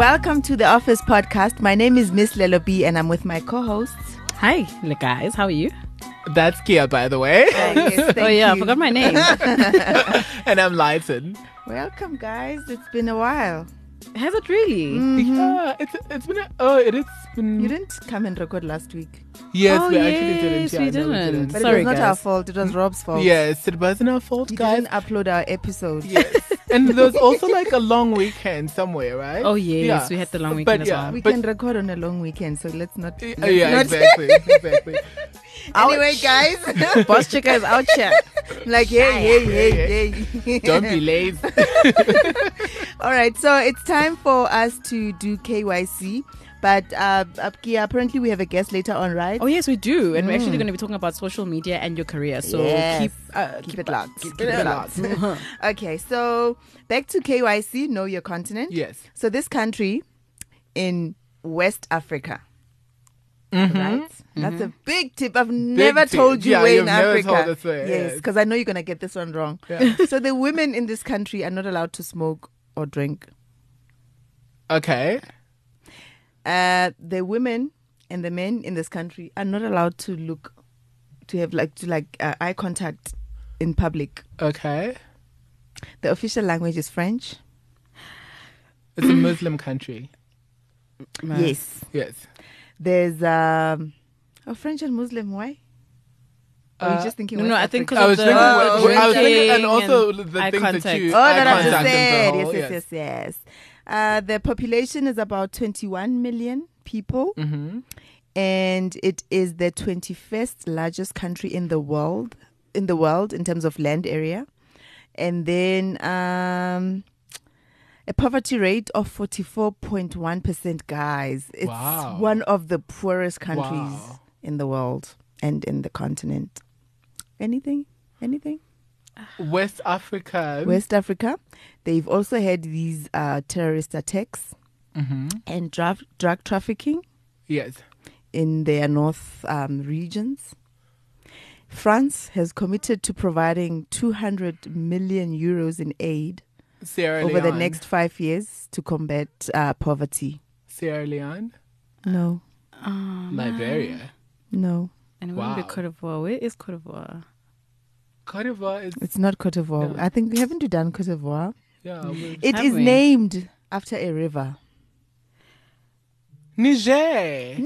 Welcome to the Office Podcast. My name is Miss Lelo B, and I'm with my co-hosts. Hi, li- guys. How are you? That's Kea, by the way. Yes, oh yeah, I forgot my name. and I'm Lyton. Welcome, guys. It's been a while. Has it really? Mm-hmm. Yeah, it's it's been a, oh it has been You didn't come and record last week, yes Oh, we actually didn't yeah, we no, didn't. but Sorry, it was not guys. our fault. It was Rob's fault. yes it wasn't our fault you guys didn't upload our episode. yes and there was also like a long weekend somewhere right Oh yes, Yeah. we had the long But weekend as yeah, well. We But- can record on a long weekend, so let's not. Uh, let's yeah not- exactly exactly Anyway, guys, Boss chica is out here. like hey, hey, hey, hey. don't be lazy All right, so it's time for us to do KYC. But uh, up Kea, apparently we have a guest later on, right? Oh yes, we do, and we're actually going to be talking about social media and your career. So Yes. keep uh, keep it locked. Keep it locked. okay, so back to KYC, know your continent. yes So this country in West Africa. Mm-hmm. Right? That's a big tip. I've never tip. told you Yeah, where in never Africa. told us where, yes, yes. because I know you're gonna get this one wrong. Yeah. so the women in this country are not allowed to smoke or drink. okay Uh, the women and the men in this country are not allowed to look, to have like to like uh, eye contact in public. okay The official language is French. it's a Muslim country Yes. yes There's um, oh French and Muslim. Why? Are you Uh, just thinking? no, no, I think Africa? I was the- thinking, Oh, I was thinking, and also and the eye things contact. that you, Oh, eye that I just contact and said. whole- Yes, yes, yes, yes. Uh, the population is about 21 million people, Mhm. and it is the 21st largest country in the world. In the world, in terms of land area, and then um, a poverty rate of 44.1 percent. Guys, it's Wow. one of the poorest countries Wow. in the world and in the continent. Anything? Anything? West Africa West Africa. They've also had these uh, terrorist attacks Mhm. and drug, drug trafficking yes in their north um, regions. France has committed to providing 200 million euros in aid Sierra over the next five years to combat uh, poverty. Sierra Leone, No, Oh, Liberia, no, and where wow. Wow. Cote d'Ivoire? Where is Cote d'Ivoire? Cote d'Ivoire is it's not Cote d'Ivoire. Yeah. I think we haven't you done Cote d'Ivoire? yeah. we- It we? named after a river. Niger.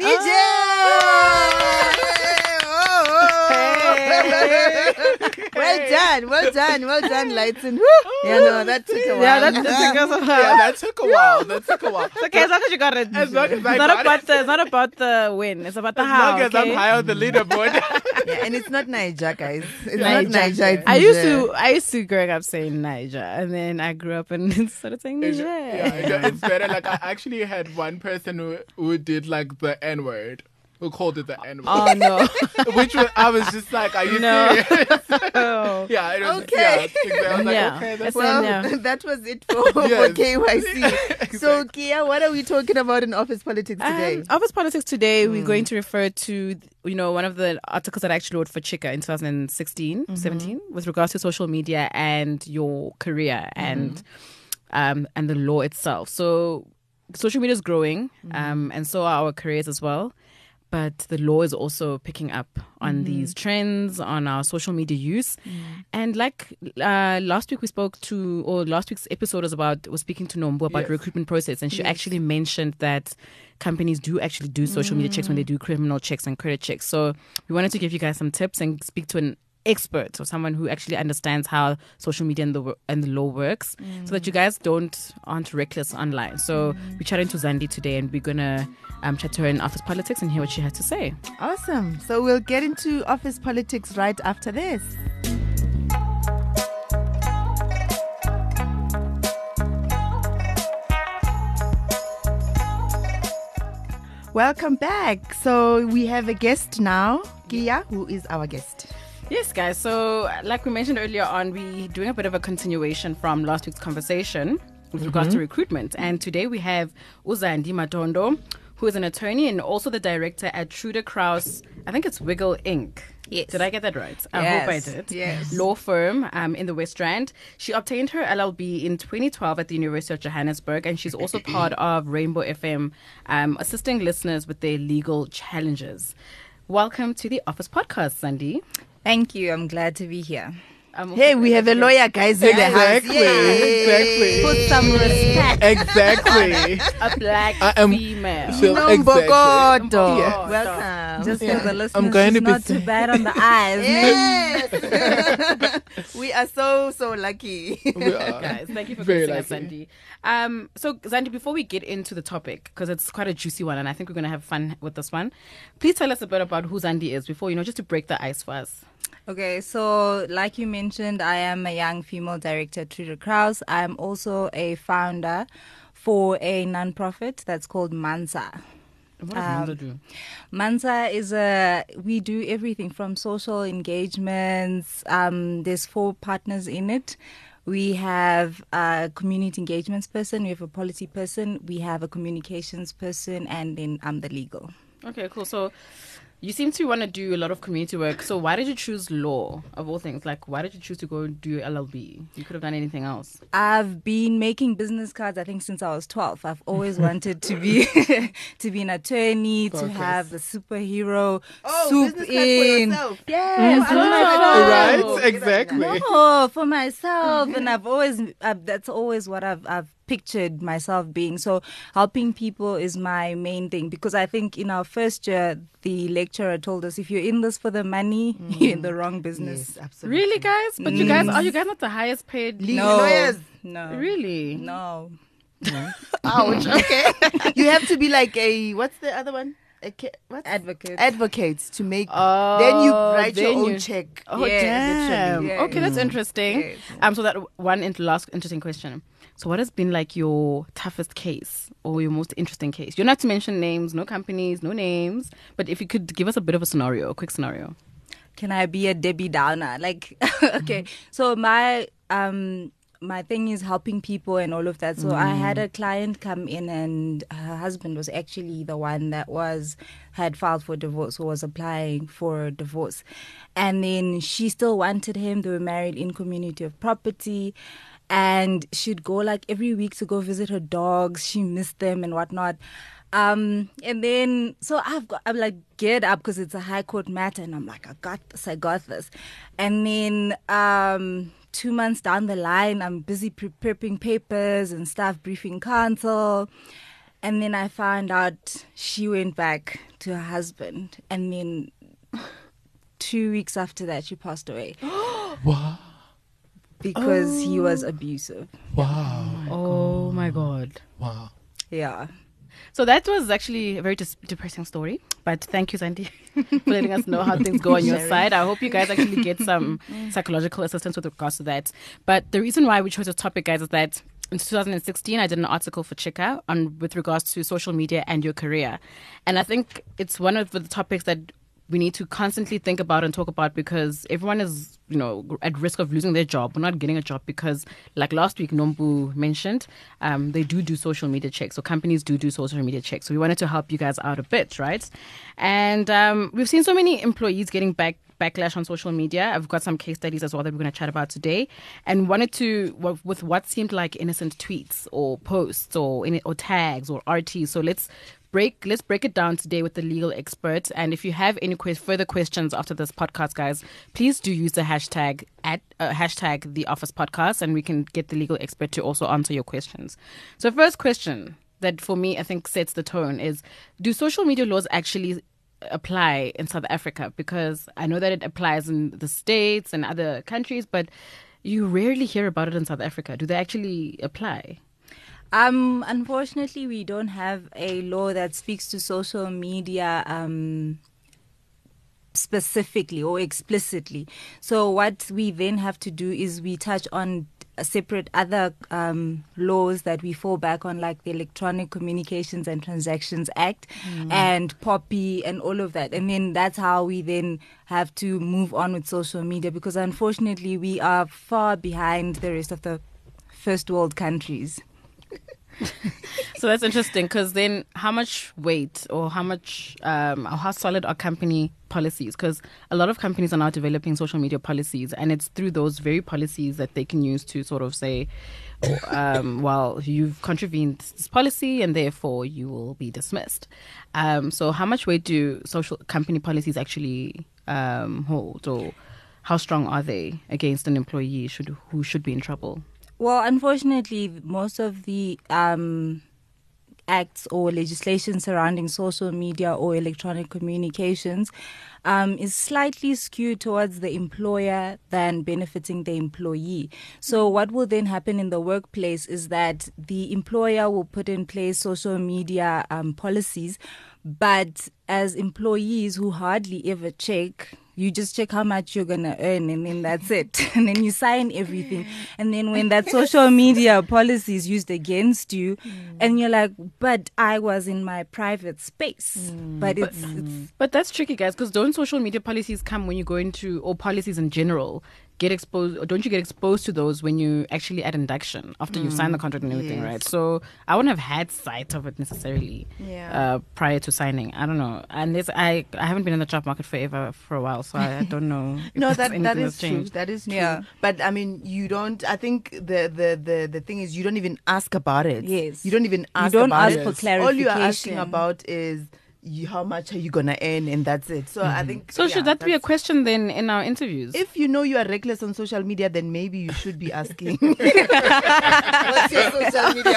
Well done, well done, well done, Lyton. Yeah, no, that took a while. Yeah, that, that took us a while. Yeah, that took a while. That took a while. It's okay, as long as you got it. As long as I it's not about it. the it's not about the win. It's about the As how. As long as I'm high on the leaderboard. yeah, and it's not Niger, guys. It's Yeah. not Niger. It's I used to I used to growing up saying Niger, and then I grew up and started saying Niger. yeah, it's better. Like I actually had one person who who did like the N word, who called it the N word, Oh no! which was I was just like, are you No. serious? Oh. yeah, it was, Okay. Yeah, exactly. I was like, Yeah. okay, that's Well, Yeah. that was it for, for Yes. KYC. So, Kea, what are we talking about in office politics today? Um, Office politics today, we're going to refer to you know one of the articles that I actually wrote for Chica in 2016, 17, with regards to social media and your career and um, and the law itself. So social media is growing, um, and so are our careers as well. But the law is also picking up on mm-hmm. these trends on our social media use, mm. and like uh, last week we spoke to, or last week's episode was about was speaking to Nombo about Yes. recruitment process, and she actually mentioned that companies do actually do social media checks when they mm. do criminal checks and credit checks. So we wanted to give you guys some tips and speak to an expert or someone who actually understands how social media and the and the law works, so that you guys don't aren't reckless online. So we're chatting to Zandi today, and we're gonna um, chat to her in office politics and hear what she has to say. Awesome. So, we'll get into office politics right after this. Welcome back. So, we have a guest now, Gia, who is our guest. Yes, guys. So, like we mentioned earlier on, we're doing a bit of a continuation from last week's conversation with regards to recruitment. And today we have Uzandi Mthondo, who who is an attorney and also the director at Truter Crous, I think it's Wiggill Inc. Yes. Did I get that right? I hope I did. yes. Law firm um, in the West Rand. She obtained her LLB in 2012 at the University of Johannesburg, and she's also part of Rainbow FM, um, assisting listeners with their legal challenges. Welcome to the Office Podcast, Zandi. Thank you. I'm glad to be here. I'm Hey, we have a lawyer, guys, in the house. Exactly. Yay. Put some respect. Exactly. a black I am- female. So- No, Exactly. Mbokodo. Welcome. Just Yeah. for the listeners, I'm going to be not too bad on the eyes. Yes. we are so, so lucky. We are. guys. Thank you for Very us, lucky. Zandi. Um, so, Zandi, before we get into the topic, because it's quite a juicy one, and I think we're going to have fun with this one, please tell us a bit about who Zandi is before, you know, just to break the ice for us. Okay, so like you mentioned, I am a young female director at Truter Crous. I'm also a founder for a nonprofit that's called Mansa. What does Um, Mansa do? Mansa is a we do everything from social engagements. Um, there's four partners in it. We have a community engagements person, we have a policy person, we have a communications person, and then I'm the legal. Okay, cool. So, you seem to want to do a lot of community work. So, why did you choose law of all things? Like, why did you choose to go and do LLB? You could have done anything else. I've been making business cards. I think since I was twelve. I've always wanted to be to be an attorney, to have the superhero Oh, swoop business cards for in. yourself. Yes, for Oh. Right? Exactly. No, for myself, and I've always uh, that's always what I've I've pictured myself being. So helping people is my main thing because I think in our first year the lecturer told us if you're in this for the money, you're in the wrong business. Yes, absolutely. Really, guys? But you guys, are you guys not the highest paid? Legal No, lawyers. no, Really? no. Ouch. Okay. you have to be like a what's the other one? A ca- what? Advocate. Advocates to make. Oh, then you write your own you- check. Oh, Yes, damn. literally. Okay, that's interesting. Yes. Um, so that one int- last interesting question. So, what has been like your toughest case or your most interesting case? You're not to mention names, no companies, no names, but if you could give us a bit of a scenario, a quick scenario. can I be a Debbie Downer? Like, okay, so my um my thing is helping people and all of that. So I had a client come in, and her husband was actually the one that was had filed for divorce or was applying for a divorce, and then she still wanted him. They were married in community of property. And she'd go like every week to go visit her dogs. She missed them and whatnot. Um, and then, so I've got, I'm like, geared up because it's a high court matter. And I'm like, I got this, I got this. And then, um, two months down the line, I'm busy pre- prepping papers and stuff, briefing counsel. And then I found out she went back to her husband. And then two weeks after that, she passed away Wow. Because he was oh. abusive. Wow. Oh my oh God. Wow. Yeah. So that was actually a very dis- depressing story. But thank you, Zandi, for letting us know how things go on your side. I hope you guys actually get some psychological assistance with regards to that. But the reason why we chose this topic, guys, is that in 2016, I did an article for Chika on with regards to social media and your career, and I think it's one of the topics that we need to constantly think about and talk about because everyone is, you know, at risk of losing their job or not getting a job because, like last week, Nombu mentioned, um, they do do social media checks. So companies do do social media checks. So we wanted to help you guys out a bit, right? And um, we've seen so many employees getting back backlash on social media. I've got some case studies as well that we're going to chat about today, and wanted to with what seemed like innocent tweets or posts or or tags or RT. So let's break let's break it down today with the legal expert. And if you have any que- further questions after this podcast, guys, please do use the hashtag at uh, hashtag the Office Podcast, and we can get the legal expert to also answer your questions. So first question that for me I think sets the tone is: Do social media laws actually apply in South Africa because I know that it applies in the States and other countries, but you rarely hear about it in South Africa. Do they actually apply? Um, unfortunately, we don't have a law that speaks to social media um, specifically or explicitly. So, what we then have to do is we touch on separate other um, laws that we fall back on, like the Electronic Communications and Transactions Act and POPI and all of that. And then that's how we then have to move on with social media because unfortunately we are far behind the rest of the first world countries. So that's interesting because then how much weight or how much, um, or how solid are company policies? Because a lot of companies are now developing social media policies, and it's through those very policies that they can use to sort of say, um, well, you've contravened this policy and therefore you will be dismissed. Um, so, how much weight do social company policies actually um, hold, or how strong are they against an employee should, who should be in trouble? Well, unfortunately, most of the um, acts or legislation surrounding social media or electronic communications um, is slightly skewed towards the employer than benefiting the employee. So, what will then happen in the workplace is that the employer will put in place social media um, policies, but as employees who hardly ever check, you just check how much you're gonna earn and then that's it. And then you sign everything. And then when that social media policy is used against you mm. and you're like but i was in my private space. Mm. But it's, it's But that's tricky, guys, because don't social media policies come when you go into, or policies in general, get exposed, or don't you get exposed to those when you actually at induction after you've signed the contract and everything, yes. right? So I wouldn't have had sight of it necessarily Yeah. uh, prior to signing. I don't know. Unless I, I haven't been in the job market forever for a while, so I, I don't know. No, that that anything is that's true. That is true. Yeah. But I mean, you don't. I think the the the the thing is, you don't even ask about it. Yes. You don't even ask. you don't about ask it. for All you are asking about is you, how much are you gonna earn, and that's it. So I mm-hmm. think. So yeah, should that be a question then in our interviews? If you know you are reckless on social media, then maybe you should be asking. What's your social media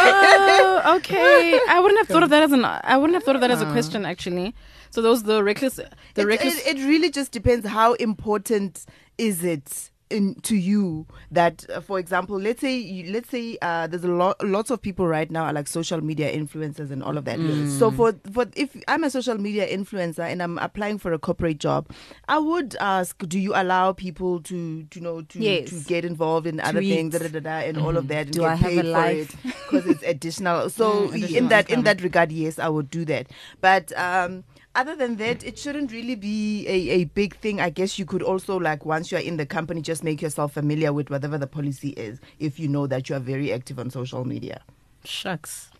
oh, okay. I wouldn't have thought of that as an. I wouldn't have thought of that as a uh-huh. question actually. So those the reckless, the it, reckless. it, it really just depends how important is it in to you that uh, for example let's say you, let's say uh, there's a lot lots of people right now are like social media influencers and all of that so for for if i'm a social media influencer and i'm applying for a corporate job i would ask do you allow people to to know to, Yes. to get involved in other Tweets. things da, da, da, da, and all of that and Do I have a life? it because it's additional so Mm, in that income. in that regard yes i would do that but um other than that it shouldn't really be a, a big thing i guess you could also like once you're in the company just make yourself familiar with whatever the policy is if you know that you are very active on social media Shucks.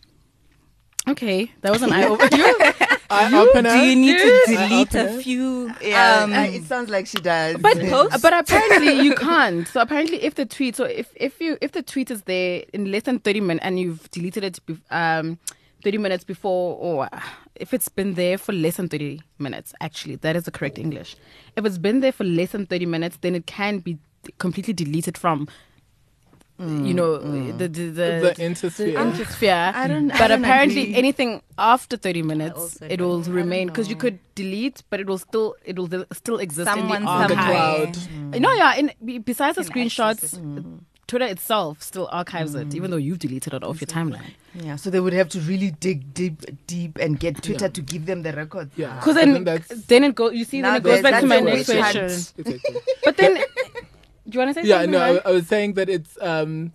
Okay, that was an eye opener. Eye opener. do you need to delete a few yeah um, uh, it sounds like she does But Post? but apparently you can't. So apparently, if the tweet, so if if you if the tweet is there in less than thirty minutes and you've deleted it, um, thirty minutes before, or if it's been there for less than thirty minutes, actually, that is the correct English. If it's been there for less than thirty minutes, then it can be completely deleted from. you know mm, mm. the the the, The intosphere. intosphere. I don't- I But don't apparently, agree. anything after thirty minutes, it will remain because you could delete, but it will still it will still exist Someone in the on the archive. cloud. No, yeah. In, besides the Can access screenshots, mm. Twitter itself still archives it, even though you've deleted it off your timeline. yeah so they would have to really dig deep deep and get twitter to give them the records Yeah. Because I then, then it goes. You see, then it goes back to my next question. exactly. But then, do you want to say yeah, something? no, I, I was saying that it's um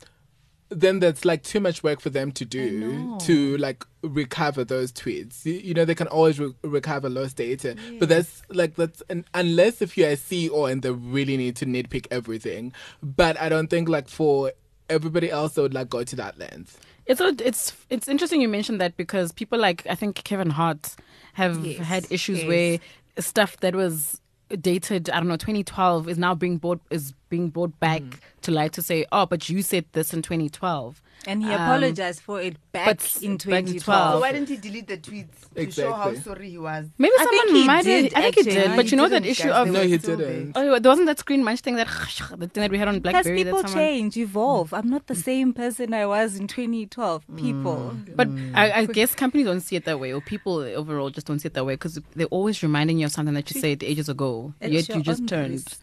then that's like too much work for them to do to like recover those tweets. You, you know, they can always re- recover lost data, but that's like that's an, unless if you're a CEO and they really need to nitpick everything. But I don't think like for everybody else, they would like go to that lens. It's a, it's it's interesting you mentioned that because people like I think Kevin Hart have Yes, had issues yes. where stuff that was dated I don't know 2012 is now being brought is being brought back mm. to light to say oh but you said this in 2012 and he Um, apologized for it back but in back in 2012 so why didn't he delete the tweets to show how sorry he was maybe I think someone he might did, have, I think he did No, but he you know that issue of No, he didn't. oh there wasn't that screen munch thing that the thing that we had on Because BlackBerry that people someone change, evolve. I'm not the same person I was in 2012. People. But I, I guess companies don't see it that way, or people overall just don't see it that way because they're always reminding you of something that you said ages ago, It's yet you just turned. risk.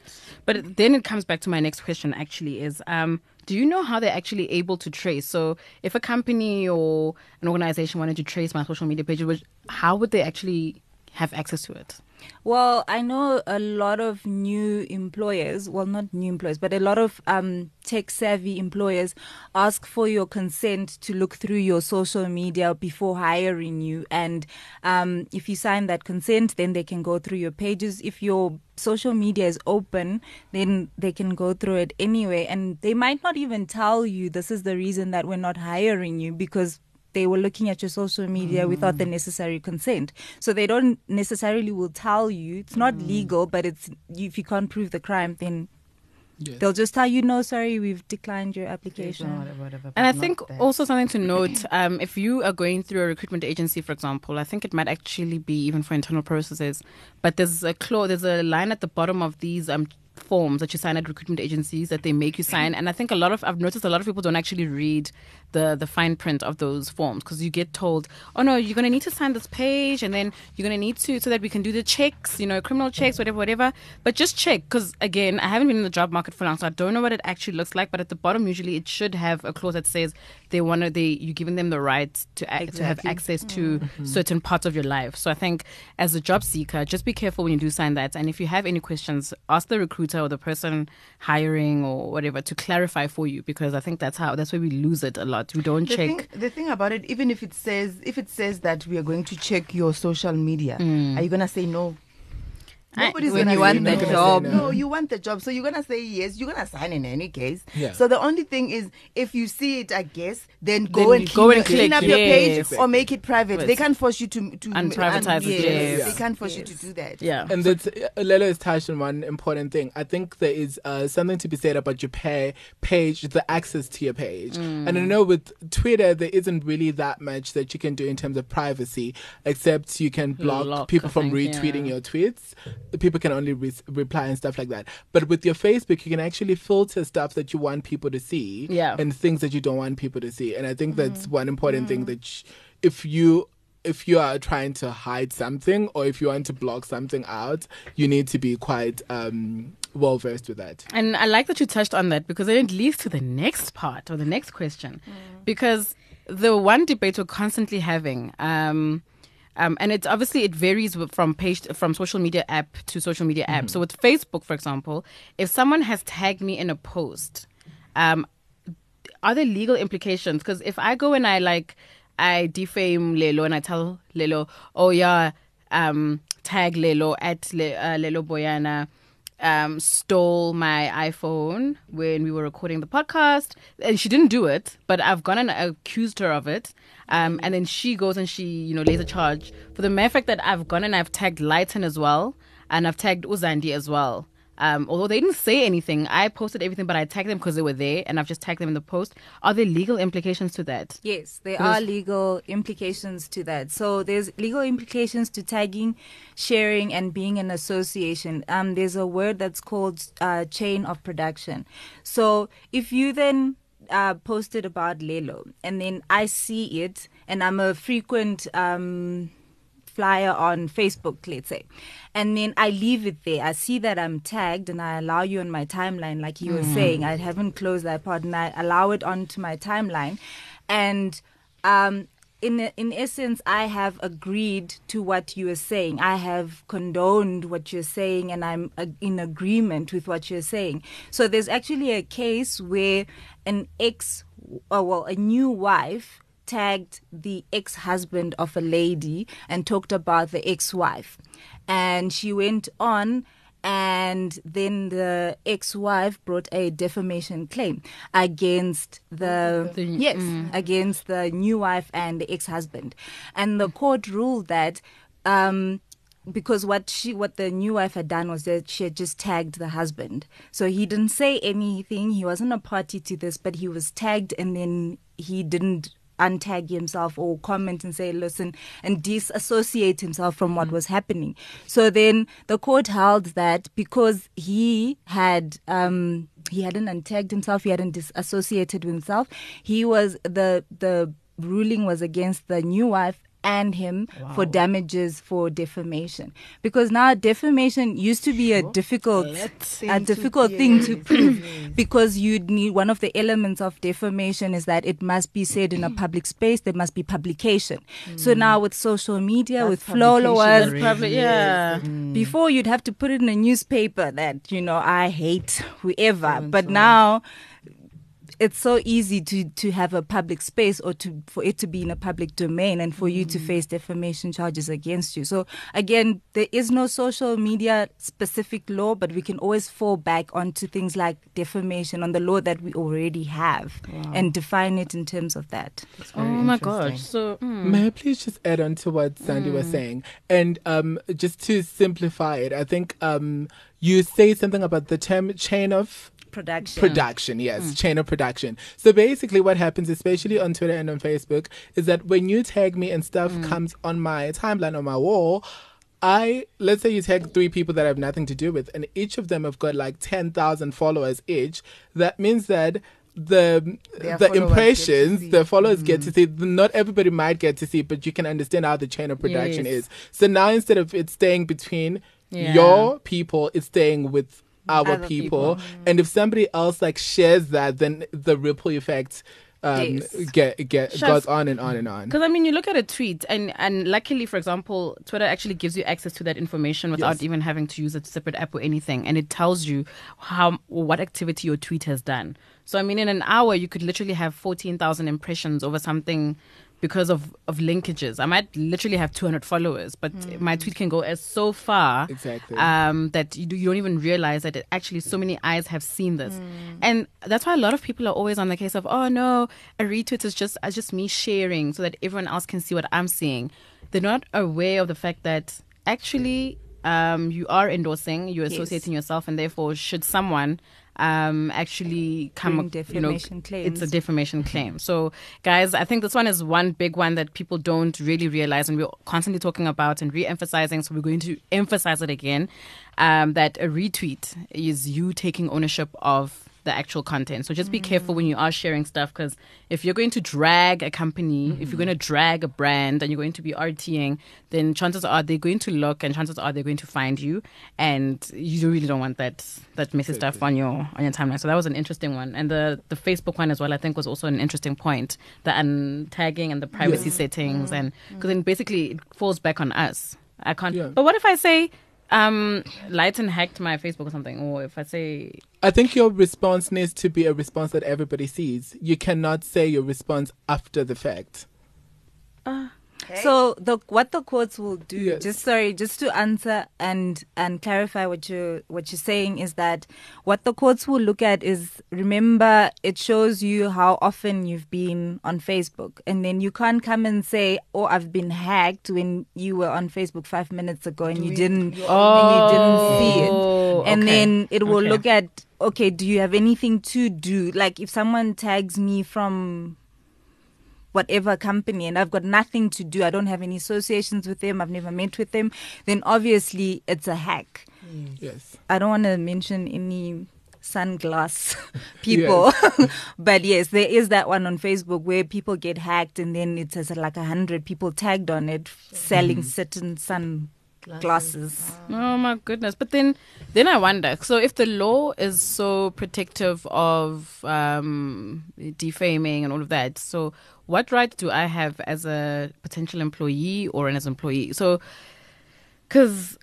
But then it comes back to my next question. Actually, is um, do you know how they're actually able to trace? So, if a company or an organization wanted to trace my social media pages, which, how would they actually have access to it? Well, I know a lot of new employers, well, not new employers, but a lot of um, tech savvy employers ask for your consent to look through your social media before hiring you. And um, if you sign that consent, then they can go through your pages. If your social media is open, then they can go through it anyway. And they might not even tell you this is the reason that we're not hiring you because they were looking at your social media mm. without the necessary consent. So they don't necessarily will tell you it's not mm. legal, but it's if you can't prove the crime, then Yes. They'll just tell you, no, sorry, we've declined your application. Whatever, whatever, and I think also something to note um, if you are going through a recruitment agency, for example, I think it might actually be even for internal processes, but there's a clause, there's a line at the bottom of these um, forms that you sign at recruitment agencies that they make you mm-hmm. sign. And I think a lot of I've noticed a lot of people don't actually read the the fine print of those forms because you get told, oh no, you're going to need to sign this page, and then you're going to need to so that we can do the checks, you know, criminal checks, mm-hmm. whatever, whatever. But just check because again, I haven't been in the job market for long, so I don't know what it actually looks like. But at the bottom, usually it should have a clause that says they want to they you're giving them the right to exactly. to have access to mm-hmm. mm-hmm. certain parts of your life. So I think as a job seeker, just be careful when you do sign that, and if you have any questions, ask the recruiter or the person hiring or whatever to clarify for you because I think that's how that's where we lose it a lot. We don't the check. Thing, the thing about it, even if it says if it says that we are going to check your social media, mm. are you gonna say no? Nobody's when you want the job. No. no. you want the job. So you're going to say yes. You're going to sign in any case. Yeah. So the only thing is, if you see it, I guess, then go then and, go and clean click, up yes. your page or make it private. They can't force you to, to unprivatize it. Yes. yes. They can't force yes. you to do that. Yeah. And that's, uh, Lelo has touched on one important thing. I think there is uh, something to be said about your pay, page, the access to your page. Mm. And I know with Twitter, there isn't really that much that you can do in terms of privacy, except you can block Lock, people from retweeting yeah. your tweets. People can only re- reply and stuff like that. But with your Facebook, you can actually filter stuff that you want people to see yeah. and things that you don't want people to see. And I think that's mm. one important mm. thing that sh- if you if you are trying to hide something or if you want to block something out, you need to be quite um, well versed with that. And I like that you touched on that because it leads to the next part or the next question. Mm. Because the one debate we're constantly having, um, um, and it's obviously it varies from page from social media app to social media app. Mm-hmm. So with Facebook, for example, if someone has tagged me in a post, um, are there legal implications? Because if I go and I like I defame Lelo and I tell Lelo, oh yeah, um, tag Lelo at Le, uh, Lelo Boyana. Um, stole my iPhone when we were recording the podcast, and she didn't do it, but I've gone and accused her of it. Um, and then she goes and she, you know, lays a charge for the mere fact that I've gone and I've tagged Lyton as well, and I've tagged Uzandi as well. Um, although they didn't say anything, I posted everything, but I tagged them because they were there, and I've just tagged them in the post. Are there legal implications to that? Yes, there are legal implications to that. So there's legal implications to tagging, sharing, and being an association. Um, there's a word that's called uh, chain of production. So if you then uh, posted about Lelo, and then I see it, and I'm a frequent um, flyer on Facebook, let's say, and then I leave it there. I see that I'm tagged, and I allow you on my timeline, like you mm. were saying. I haven't closed that part, and I allow it onto my timeline, and um, in in essence, I have agreed to what you are saying. I have condoned what you're saying, and I'm uh, in agreement with what you're saying. So there's actually a case where an ex, uh, well, a new wife tagged the ex-husband of a lady and talked about the ex-wife, and she went on and then the ex-wife brought a defamation claim against the, the yes mm. against the new wife and the ex-husband. And the court ruled that um, because what she what the new wife had done was that she had just tagged the husband. So he didn't say anything. He wasn't a party to this but he was tagged and then he didn't untag himself or comment and say, listen, and disassociate himself from what was happening. So then the court held that because he had, um, he hadn't untagged himself, he hadn't disassociated himself, he was the, the ruling was against the new wife and him for damages for defamation. Because now defamation used to be a difficult a Thing to- difficult thing to prove. Because you'd need one of the elements of defamation is that it must be said in a public space there must be publication. So now with social media That's with followers. Probably, yeah. before you'd have to put it in a newspaper that you know I hate whoever, and but so. now it's so easy to to have a public space or to for it to be in a public domain and for you to face defamation charges against you. So again, there is no social media specific law, but we can always fall back onto things like defamation on the law that we already have and define it in terms of that. Oh my interesting. gosh. So, mm. May I please just add on to what Zandi was saying? And um, just to simplify it, I think um, you say something about the term chain of Production. production yes mm. chain of production so basically what happens especially on twitter and on facebook is that when you tag me and stuff mm. comes on my timeline on my wall I let's say you tag three people that I have nothing to do with, and each of them have got like ten thousand followers each. That means that the Their the followers get to impressions the followers get to mm. see. Not everybody might get to see, but you can understand how the chain of production Yes. is. So now instead of it staying between Yeah. your people, it's staying with our people. people. And if somebody else like shares that, then the ripple effect um, Yes. get get Chef, goes on and on and on. Because I mean, you look at a tweet, and and luckily, for example, Twitter actually gives you access to that information without Yes. even having to use a separate app or anything, and it tells you how what activity your tweet has done. So I mean, in an hour, you could literally have fourteen thousand impressions over something because of of linkages. I might literally have two hundred followers, but my tweet can go as so far Exactly. um, that you, do, you don't even realize that it actually so many eyes have seen this, and that's why a lot of people are always on the case of oh no, a retweet is just uh, just me sharing so that everyone else can see what I'm seeing. They're not aware of the fact that actually um, you are endorsing, you're Yes. associating yourself, and therefore should someone um, actually come, Bring you know, defamation it's a defamation claim. So, guys, I think this one is one big one that people don't really realize, and we're constantly talking about and re-emphasizing. So we're going to emphasize it again um, that a retweet is you taking ownership of the actual content. So just be careful when mm. you are sharing stuff because if you're going to drag a company, if you're mm-hmm. going to drag a brand and you're going to be RTing, then chances are they're going to look and chances are they're going to find you, and you really don't want that that messy stuff on your on your timeline. So that was an interesting one, and the the Facebook one as well. I think was also an interesting point, the untagging and the privacy settings, mm. and mm. because then basically it falls back on us. I can't. Yeah. But what if I say? Um, Lyton hacked my Facebook or something, or if I say I think your response needs to be a response that everybody sees. You cannot say your response after the fact. So the what the courts will do, Yes. just sorry, just to answer and and clarify what you what you're saying is that what the courts will look at is remember it shows you how often you've been on Facebook, and then you can't come and say, "Oh, I've been hacked" when you were on Facebook five minutes ago and you didn't and you didn't see it, Oh, and okay. then it will Okay. look at okay, do you have anything to do? Like if someone tags me from whatever company and I've got nothing to do, I don't have any associations with them, I've never met with them, then obviously it's a hack. Yes. I don't want to mention any sunglass people, but yes, there is that one on Facebook where people get hacked and then it says like a hundred people tagged on it selling certain sunglasses. Oh my goodness! But then, then I wonder. So, if the law is so protective of um, defaming and all of that, so what right do I have as a potential employee or as an employee? So, because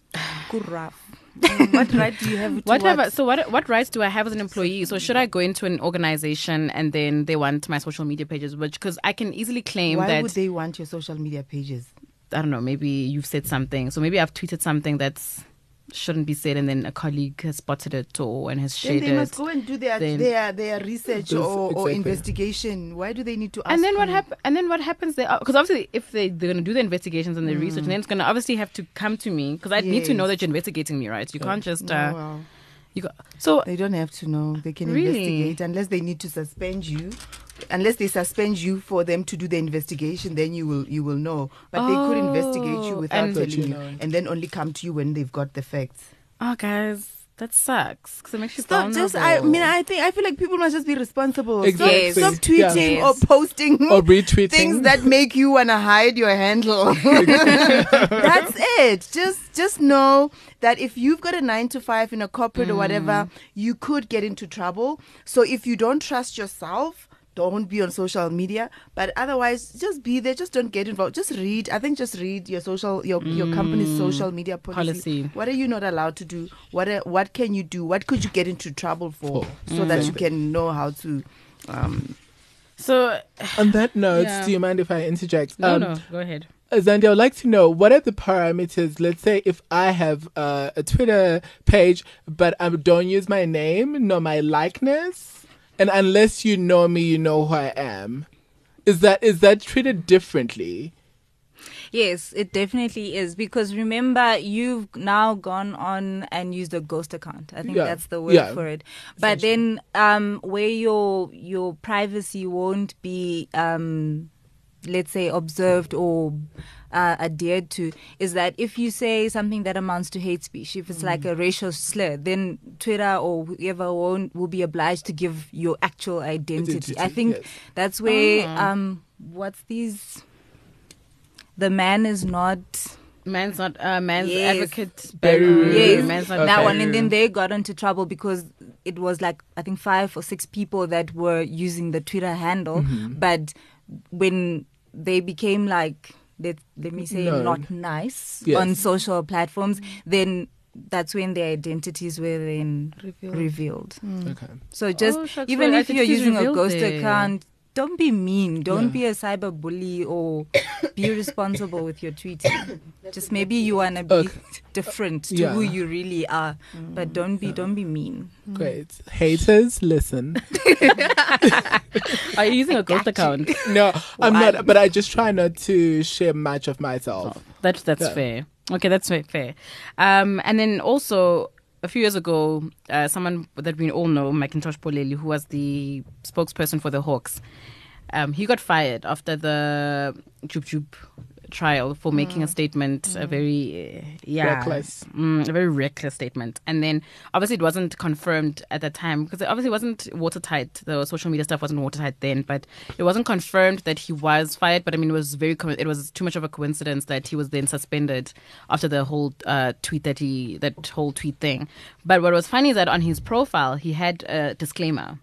mm, what right do you have to what have I, so what what rights do I have as an employee? So should I go into an organization and then they want my social media pages? Which because I can easily claim Why that would they want your social media pages? I don't know, maybe you've said something. So maybe I've tweeted something that's shouldn't be said, and then a colleague has spotted it or and has Then shared they must it. go and do their Then- their their research Yes, or, or investigation. Why do they need to ask? And then what you? happens? And then what happens there? Because obviously, if they they're gonna do the investigations and the research, and then it's gonna obviously have to come to me because I need to know that you're investigating me, right? You can't just No, uh, well, you got so they don't have to know. They can Really? investigate unless they need to suspend you. Unless they suspend you for them to do the investigation, then you will you will know. But they could investigate you Oh, without telling you know. and then only come to you when they've got the facts. oh guys, That sucks because it makes you Stop vulnerable. just I mean I think I feel like people must just be responsible. Stop- Exactly. Stop, Yeah. tweeting Yes. or posting Or retweeting. things that make you wanna hide your handle. That's it. Just just know that if you've got a nine to five in a corporate or Mm. whatever, you could get into trouble. So if you don't trust yourself, don't be on social media. But otherwise, just be there. Just don't get involved. Just read. I think just read your social your your company's social media policy. Policy. What are you not allowed to do? What are, what can you do? What could you get into trouble for? For. So that you can know how to. Um, So On that note, Yeah. do you mind if I interject? no, Um, no, go ahead. Zandi, I would like to know what are the parameters? Let's say if I have uh, a Twitter page, but I don't use my name nor my likeness, and unless you know me, you know who I am. Is that is that treated differently? Yes, it definitely is because remember you've now gone on and used a ghost account. I think Yeah, that's the word yeah, for it. But then um where your your privacy won't be um let's say observed or uh, adhered to is that if you say something that amounts to hate speech, if it's like a Mm. racial slur, then Twitter or whoever won't will be obliged to give your actual identity. I think yes. that's where Ah. um what's these the man is not Man's not uh, man's Yes. advocate. Very yes man's not Okay. that one and then they got into trouble because it was like i think five or six people that were using the twitter handle Mm-hmm. but when they became like let, let me say Known. not nice Yes. on social platforms then that's when their identities were then Revealed. revealed Okay. so just Oh, even if you're using a ghost there. account don't be mean don't Yeah. be a cyber bully or be responsible with your tweeting just maybe you want to be Okay. different to Yeah. who you really are but don't be don't be mean Great. Haters, listen. Are you using a ghost account? No, I'm Why? not. But I just try not to share much of myself. That's that's Yeah. fair. Okay, that's fair. fair. Um, and then also a few years ago, uh, someone that we all know, McIntosh Polela, who was the spokesperson for the Hawks, um, he got fired after the Jub Jub trial for making a statement, a very uh, yeah, Reckless. mm, a very reckless statement. And then obviously it wasn't confirmed at the time because obviously it obviously wasn't watertight. The social media stuff wasn't watertight then, but it wasn't confirmed that he was fired. But I mean, it was very co- it was too much of a coincidence that he was then suspended after the whole uh, tweet that he that whole tweet thing. But what was funny is that on his profile he had a disclaimer.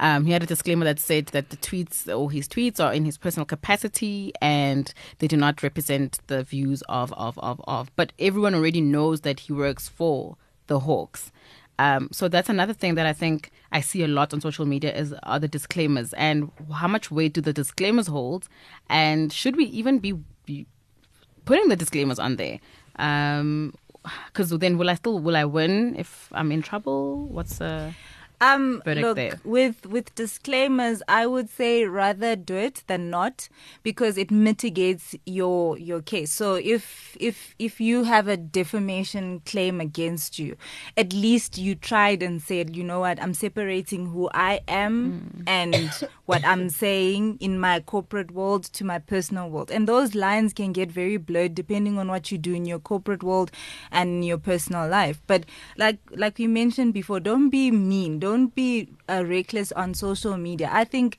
Um, he had a disclaimer that said that the tweets or his tweets are in his personal capacity and they do not represent the views of of of of. But everyone already knows that he works for the Hawks. Um, so that's another thing that I think I see a lot on social media is are the disclaimers and how much weight do the disclaimers hold, and should we even be, be putting the disclaimers on there? Because then will I still will I win if I'm in trouble? What's uh Um, look, there. with with disclaimers, I would say rather do it than not because it mitigates your your case. So if if if you have a defamation claim against you, at least you tried and said, you know what, I'm separating who I am and what I'm saying in my corporate world to my personal world, and those lines can get very blurred depending on what you do in your corporate world and your personal life. But like like we mentioned before, don't be mean. Don't be uh, reckless on social media. I think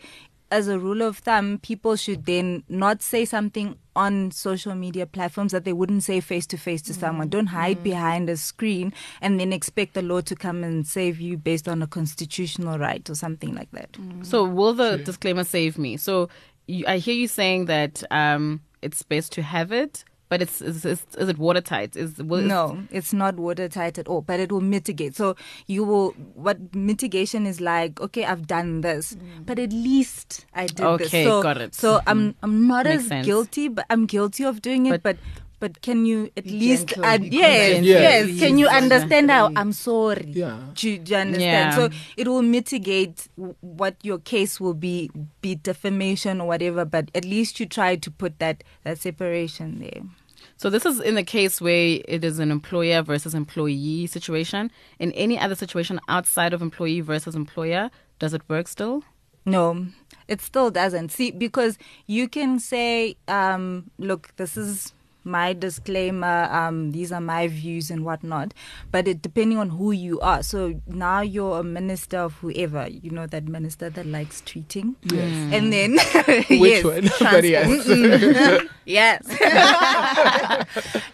as a rule of thumb, people should then not say something on social media platforms that they wouldn't say face to face to someone. Don't hide behind a screen and then expect the law to come and save you based on a constitutional right or something like that. So will the disclaimer save me? So you, I hear you saying that um, it's best to have it, but it's is, is, is it watertight? Is will, No, it's not watertight at all, but it will mitigate. So you will, what mitigation is like, okay, I've done this, mm. but at least I did this. Okay, So, got it. So I'm, mm-hmm. I'm not Makes as sense. guilty, but I'm guilty of doing it, But- but, but can you at Be least, gentle, add, be yes, gentle, yes, can you understand how I'm sorry? Yeah. Do, you- do you understand? Yeah. So it will mitigate w- what your case will be, be defamation or whatever, but at least you try to put that, that separation there. So this is in the case where it is an employer versus employee situation. In any other situation outside of employee versus employer, does it work still? No, it still doesn't. See, because you can say, um, look, this is my disclaimer. Um, these are my views and whatnot. But it depending on who you are. So now you're a minister of whoever. You know that minister that likes tweeting. Yes. And then Which yes. one? but yes. Yes.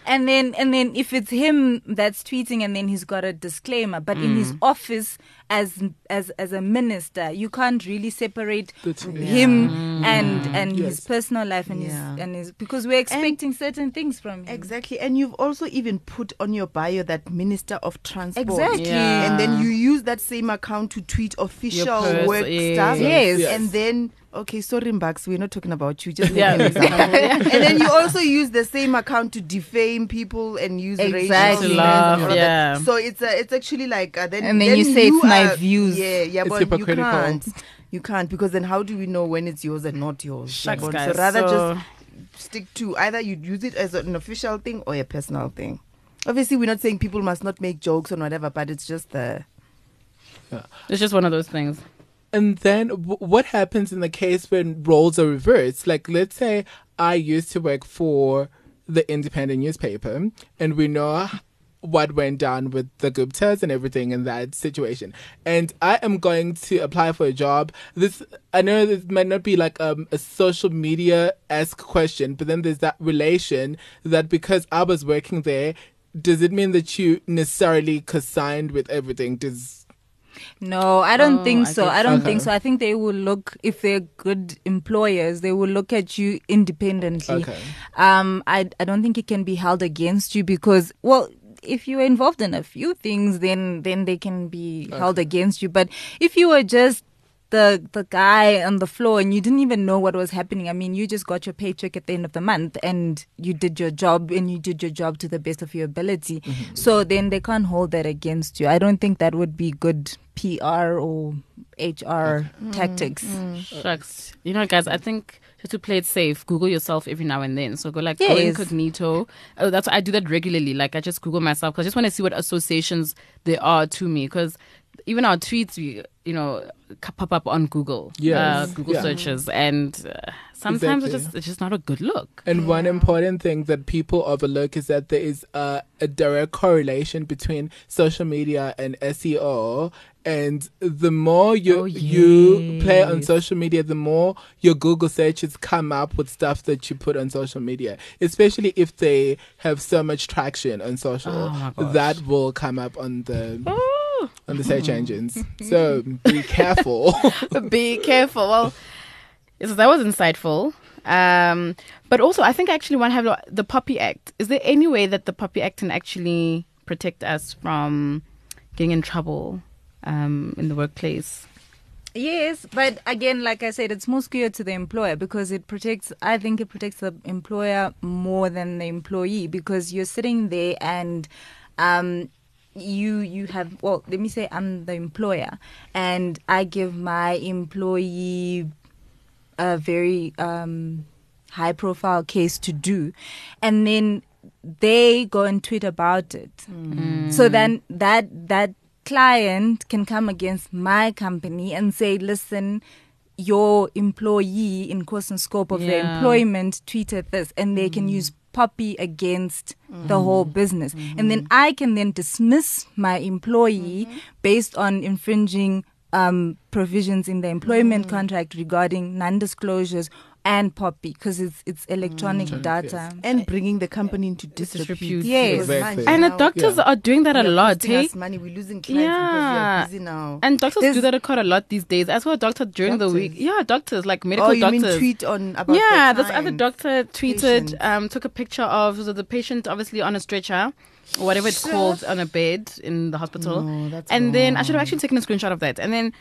and then and then if it's him that's tweeting and then he's got a disclaimer, but in his office as as as a minister, you can't really separate The two. him and and mm. his personal life and Yeah. his and his because we're expecting certain things from him. Exactly. And you've also even put on your bio that Minister of Transport. Exactly. Yeah. And then you use that same account to tweet official pers- work yes. stuff. Yes. Yes. And then, okay, sorry, Mbax, we're not talking about you. Just Yeah. yeah. an example. and then you also use the same account to defame people and use Exactly. racial To slurs laugh, and all that. yeah. So it's uh, it's actually like uh, then And then you say it's my views. Yeah, yeah, It's but you can't. You can't because then how do we know when it's yours and not yours? Shucks, Yabona? guys. So rather So- just stick to either you use it as an official thing or a personal thing. Obviously, we're not saying people must not make jokes or whatever, but it's just the It's just one of those things. And then w- what happens in the case when roles are reversed? Like, let's say I used to work for the independent newspaper, and we know what went down with the Guptas and everything in that situation. And I am going to apply for a job. This I know this might not be like um, a social media esque question, but then there's that relation that because I was working there, does it mean that you necessarily co-signed with everything? Does No, I don't Oh, think I so. I don't you. think so. I think they will look if they're good employers, they will look at you independently. Okay. Um, I I don't think it can be held against you because well. If you were involved in a few things, then then they can be held against you. But if you were just the the guy on the floor and you didn't even know what was happening, I mean, you just got your paycheck at the end of the month and you did your job and you did your job to the best of your ability. Mm-hmm. So then they can't hold that against you. I don't think that would be good PR or HR mm-hmm. tactics. Mm-hmm. Shucks. You know, guys, I think just to play it safe, Google yourself every now and then. So go like go incognito. Oh, that's I do that regularly. Like I just Google myself because I just want to see what associations there are to me. Because even our tweets, we you know pop up on Google. Yes. uh, Google Yeah. searches, and uh, sometimes it's just it's just not a good look. And one important thing that people overlook is that there is a, a direct correlation between social media and SEO. And the more you Oh, you play on social media, the more your Google searches come up with stuff that you put on social media. Especially if they have so much traction on social, Oh that will come up on the Ooh. On the search engines. So be careful. be careful. Well, yes, that was insightful. Um, but also, I think I actually want to have the POPI Act. Is there any way that the POPI Act can actually protect us from getting in trouble um, in the workplace? Yes, but again, like I said, it's more skewed to the employer because it protects. I think it protects the employer more than the employee because you're sitting there and um, you you have. Well, let me say I'm the employer and I give my employee a very um, high profile case to do, and then they go and tweet about it. So then that that client can come against my company and say, listen, your employee in course and scope of their employment tweeted this, and they can use POPI against mm. the whole mm-hmm. business. And then mm-hmm. I can then dismiss my employee mm-hmm. based on infringing um, provisions in the employment mm. contract regarding non-disclosures and POPI because it's it's electronic data. and bringing the company into Disrepute. disrepute. Yes. Exactly. And the doctors Yeah. are doing that a we are lot. costing Hey? us money. We're losing clients because we Yeah. are busy now. And doctors There's- do that quite a lot these days. I saw a doctor during the week. Yeah, doctors like medical oh, you doctors. mean tweet on about yeah, the this other client. doctor tweeted, um, took a picture of so the patient obviously on a stretcher or whatever it's called on a bed in the hospital. No, that's and then I should have actually taken a screenshot of that. And then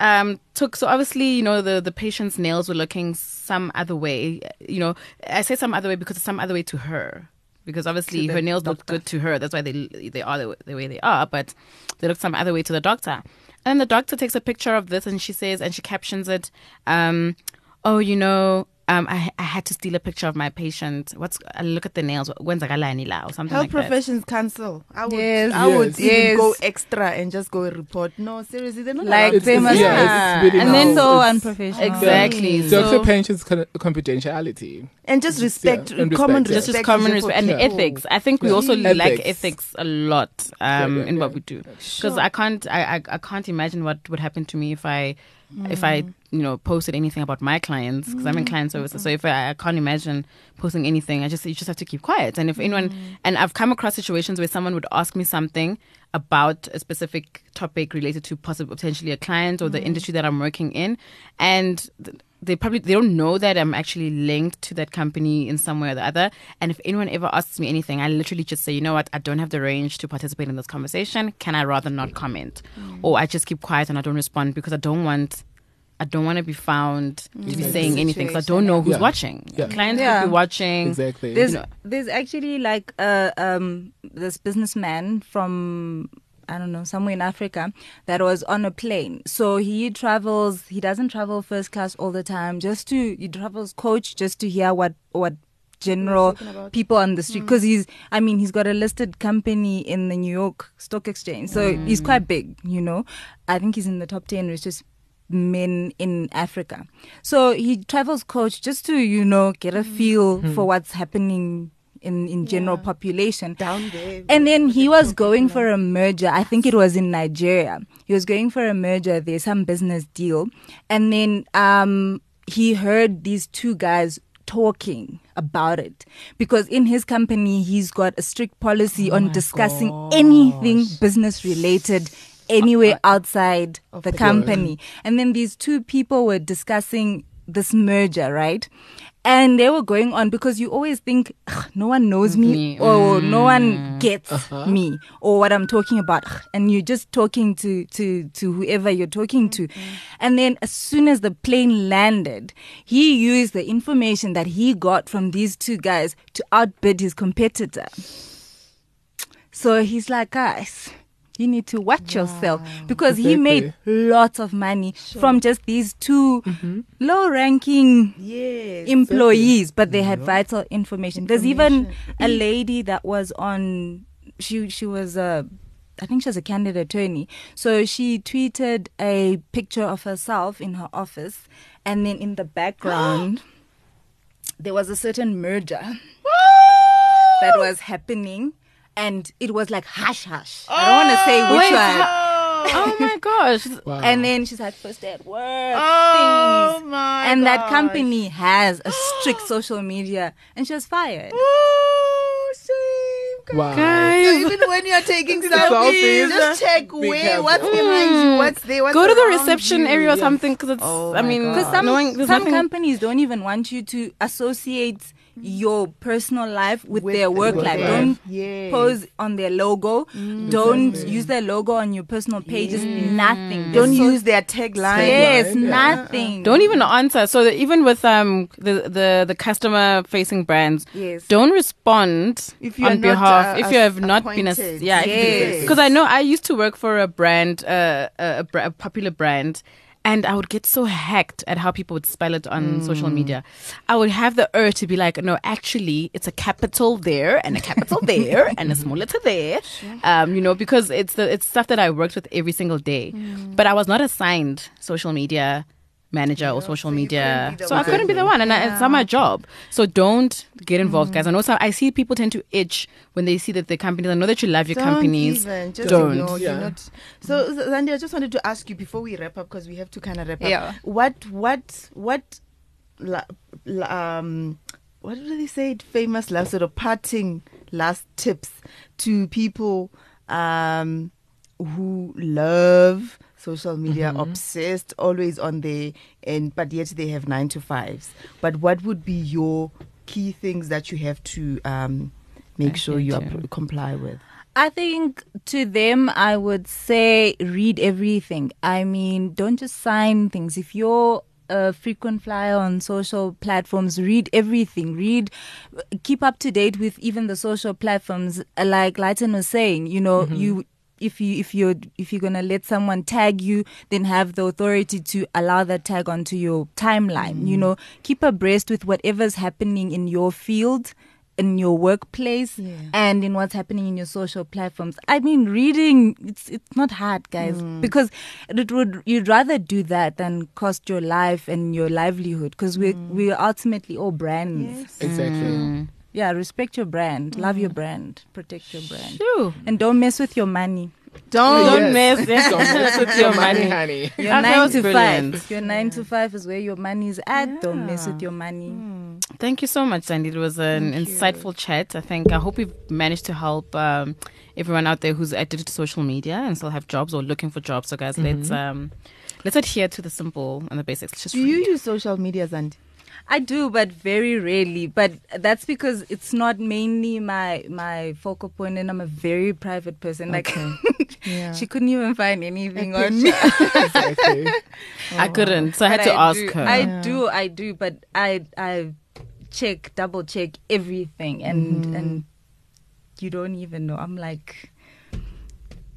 um, took so obviously you know the the patient's nails were looking some other way. You know, I say some other way because it's some other way to her. Because obviously her nails look good to her, that's why they they are the, the way they are. But they look some other way to the doctor. And the doctor takes a picture of this and she says, and she captions it, um, "Oh, you know, um, I, I had to steal a picture of my patient. What's I look at the nails. When's or something Health like that. professions cancel. I would, Yes. I would Yes. even go extra and just go report. No, seriously, they're not Like allowed they must, do yeah, really And now- then- so it's- unprofessional. Exactly. So, So- accept patient's con- confidentiality. and just respect, yeah, and common respect, yeah. respect, Just as common respect and important. ethics. I think we Yeah. also lack Ethics. ethics a lot um, Yeah, yeah, in what we do. Because Sure. I can't, I, I, I can't imagine what would happen to me if I, if I, you know, posted anything about my clients. Because I'm in mm, client services, so if I, I can't imagine posting anything, I just, you just have to keep quiet. And if anyone, mm. and I've come across situations where someone would ask me something about a specific topic related to possibly potentially a client or the mm. industry that I'm working in, and. Th- they probably they don't know that I'm actually linked to that company in some way or the other. And if anyone ever asks me anything, I literally just say, you know what, I don't have the range to participate in this conversation. Can I rather not comment, or I just keep quiet and I don't respond because I don't want. I don't want to be found to be saying anything because I don't know who's yeah. watching. Yeah. Clients Yeah. could be watching. Exactly. There's You know. there's actually like uh, um this businessman from I don't know somewhere in Africa that was on a plane. So he travels. He doesn't travel first class all the time. Just to he travels coach just to hear what what general people on the street because he's I mean he's got a listed company in the New York Stock Exchange. So he's quite big. You know, I think he's in the top ten. It's just men in Africa. So he travels coach just to, you know, get a feel for what's happening in, in general Yeah. population. down there. And then he was going for a merger. I think it was in Nigeria. He was going for a merger. there, some business deal. And then um, he heard these two guys talking about it because in his company he's got a strict policy on discussing anything business related anywhere outside the company. And then these two people were discussing this merger right? And they were going on because you always think no one knows me Me. or no one gets me or what I'm talking about. And you're just talking to to to whoever you're talking to. And then as soon as the plane landed he used the information that he got from these two guys to outbid his competitor. So he's like guys you need to watch yourself because he made lots of money from just these 2 mm-hmm. low ranking yes. employees, but they had vital information. There's even mm. a lady that was on. She she was a. I think she was a candidate attorney. So she tweeted a picture of herself in her office, and then in the background, there was a certain merger that was happening, and it was like hush hush. I don't want to say which Wait, one. oh my gosh! Wow. And then she's like, first day at work, Oh things. my And that company has a strict social media, and she was fired. Oh, shame. wow. So even when you're taking Selfies, selfies, just check be where, what's behind you, mm. what's there, what's go to the reception you. area or something because it's. Oh I mean, Because some, knowing some nothing. companies don't even want you to associate your personal life with, With their work work life. life. Don't Yes. pose on their logo. Don't use their logo on your personal pages. Nothing. Don't so- use their tagline. Yes, yeah. nothing. Don't even answer. So that even with um the the, the customer facing brands, Yes. don't respond If you're on behalf uh, if you have not been a appointed. yeah Yes. because I know I used to work for a brand uh, a, a, a popular brand. And I would get so hacked at how people would spell it on social media. I would have the urge to be like, no, actually, it's a capital there and a capital there and a small letter there. Um, you know, because it's the it's stuff that I worked with every single day. But I was not assigned social media manager or social so media. couldn't be the So I couldn't be the one, and I, it's not my job. So don't get involved, guys. I know some, I see people tend to itch when they see that the companies. I know that you love your Don't companies. even, just Don't. ignore, Yeah. not- So, Z- Zandi, I just wanted to ask you before we wrap up because we have to kind of wrap up. Yeah. What, what, what, la, la, um, what do they say? Famous last sort of parting last tips to people um, who love social media, obsessed, always on there, and but yet they have nine to fives. But what would be your key things that you have to um, make sure you comply with? I think to them, I would say read everything. I mean, don't just sign things. If you're a frequent flyer on social platforms, read everything. Read, keep up to date with even the social platforms. Like Lyton was saying, you know, you if you if you're if you're gonna let someone tag you, then have the authority to allow that tag onto your timeline. You mm. know, keep abreast with whatever's happening in your field. In your workplace Yeah. and in what's happening in your social platforms. I mean, reading it's it's not hard, guys, mm. because it would you'd rather do that than cost your life and your livelihood because we mm. we're ultimately all brands. Yes. Exactly. Yeah, respect your brand, love your brand, protect your brand, Phew. and don't mess with your money. Don't. Don't mess- Don't mess with your money, honey. Your That nine to brilliant. five. Your nine to five is where your money is at. Don't mess with your money. Thank you so much, Zandi. It was an Thank you. insightful chat. I think I hope we've managed to help um, everyone out there who's addicted to social media and still have jobs or looking for jobs. So, guys, let's um, let's adhere to the simple and the basics. Just Do you read. use social media, Zandi? I do, but very rarely. But that's because it's not mainly my my focal point, and I'm a very private person. Like Yeah. she couldn't even find anything on me. exactly. I couldn't, so I had But to ask do, her. I Yeah. do, I do, but I I check, double check everything, and Mm-hmm. and you don't even know. I'm like.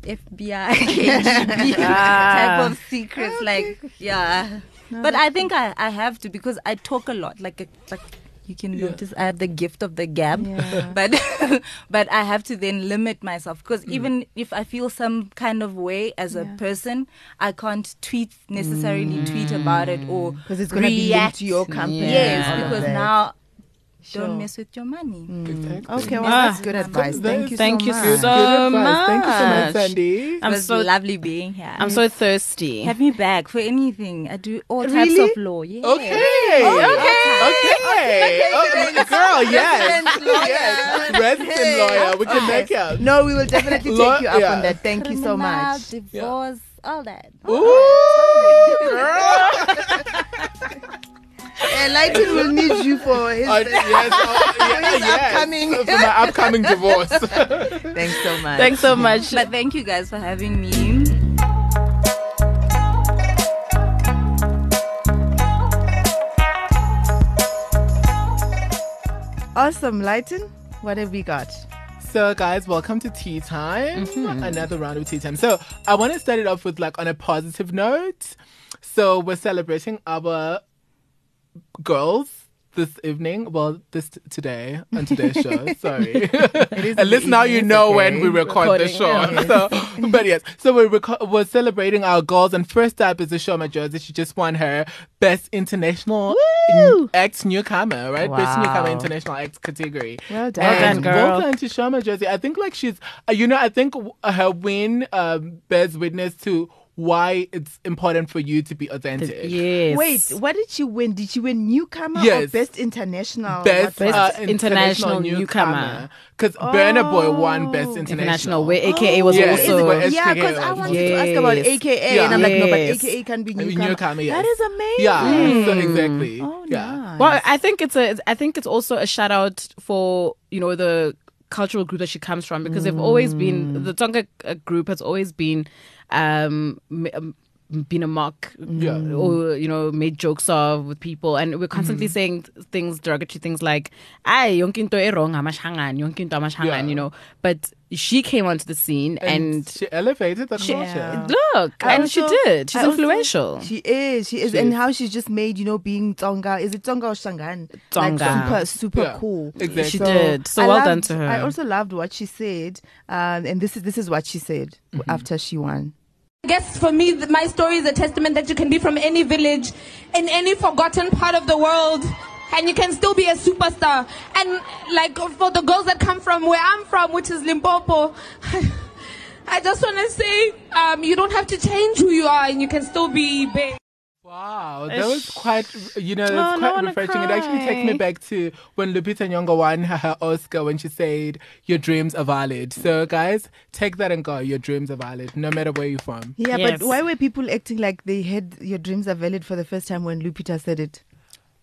FBI KGB type of secrets, like yeah. No, but I think I, I have to because I talk a lot. Like a, like you can Yeah. notice, I have the gift of the gab. Yeah. But but I have to then limit myself because Mm. even if I feel some kind of way as a person, I can't tweet necessarily tweet about it or Because it's going to be linked to your company. Yes, and because now Sure. don't mess with your money. Mm. Exactly. Okay, well, Ah. that's good advice. Thank you Thank so you much. Good, so good advice. Thank you so much, much. Zandi. It I'm was so lovely being here. I'm so thirsty. have me back for anything. I do all types Really? of law. Yeah. Okay. Okay. Okay. Oh, girl, yes. Resident lawyer. yes. Resident lawyer. We can Okay. make it. No, we will definitely Law- take you up yeah. on that. Thank you so much. Divorce, all that. Ooh, girl. Lyton will need you for his. Uh, yes, oh, yeah, his yes. upcoming- For my upcoming divorce. Thanks so much. Thanks so much. But thank you guys for having me. Awesome, Lyton. What have we got? So, guys, welcome to tea time. Another round of tea time. So, I want to start it off with like on a positive note. So, we're celebrating our girls this evening. Well, this t- today on today's show. Sorry. At least now you know when we record the Recording, show. yeah. So, but yes, so we're reco- we're celebrating our girls, and first up is the Ashoma Josie. She just won her best international Woo! act newcomer, right? Best newcomer international act category. Well done. Well done, girl. Well done to Sho Madjozi. I think like she's, uh, you know, I think her win um, bears witness to why it's important for you to be authentic. yes. Wait, what did she win? Did she win newcomer or best international? Best, What was uh, it? international newcomer. Because Burna Boy won Best Oh. International. International, where AKA was Yes, also. where yeah, because I was. wanted to ask about AKA, Yeah. and I'm like, no, but AKA can be I mean, newcomer. newcomer, yes. That is amazing. Yeah, so exactly. Oh, yeah. nice. Well, I think it's a. I think it's also a shout out for you know the cultural group that she comes from because they've always been the Tonga uh, group has always been um, um, been a mock Yeah. or you know made jokes of with people and we're constantly saying th- things derogatory things like ay yonke into e wrong amashangan yonke into amashangan Yeah. you know but she came onto the scene And, and, she elevated the she, culture. look I and she did she's I also- influential She is. She is. She and is. how she's just made, you know, being Tonga. Is it Tonga or Shangan? Tonga. Like super, super Yeah, cool. exactly. She did. So I well done to her. I also loved what she said. Um, and this is this is what she said Mm-hmm. after she won. I guess for me, my story is a testament that you can be from any village, in any forgotten part of the world, and you can still be a superstar. And like for the girls that come from where I'm from, which is Limpopo, I just want to say um, you don't have to change who you are, and you can still be big. Wow, that was quite, you know, that was Oh, I quite refreshing. It actually takes me back to when Lupita Nyong'o won her Oscar when she said, "Your dreams are valid." So, guys, take that and go. Your dreams are valid, no matter where you're from. Yeah, Yes. but why were people acting like they had your dreams are valid for the first time when Lupita said it?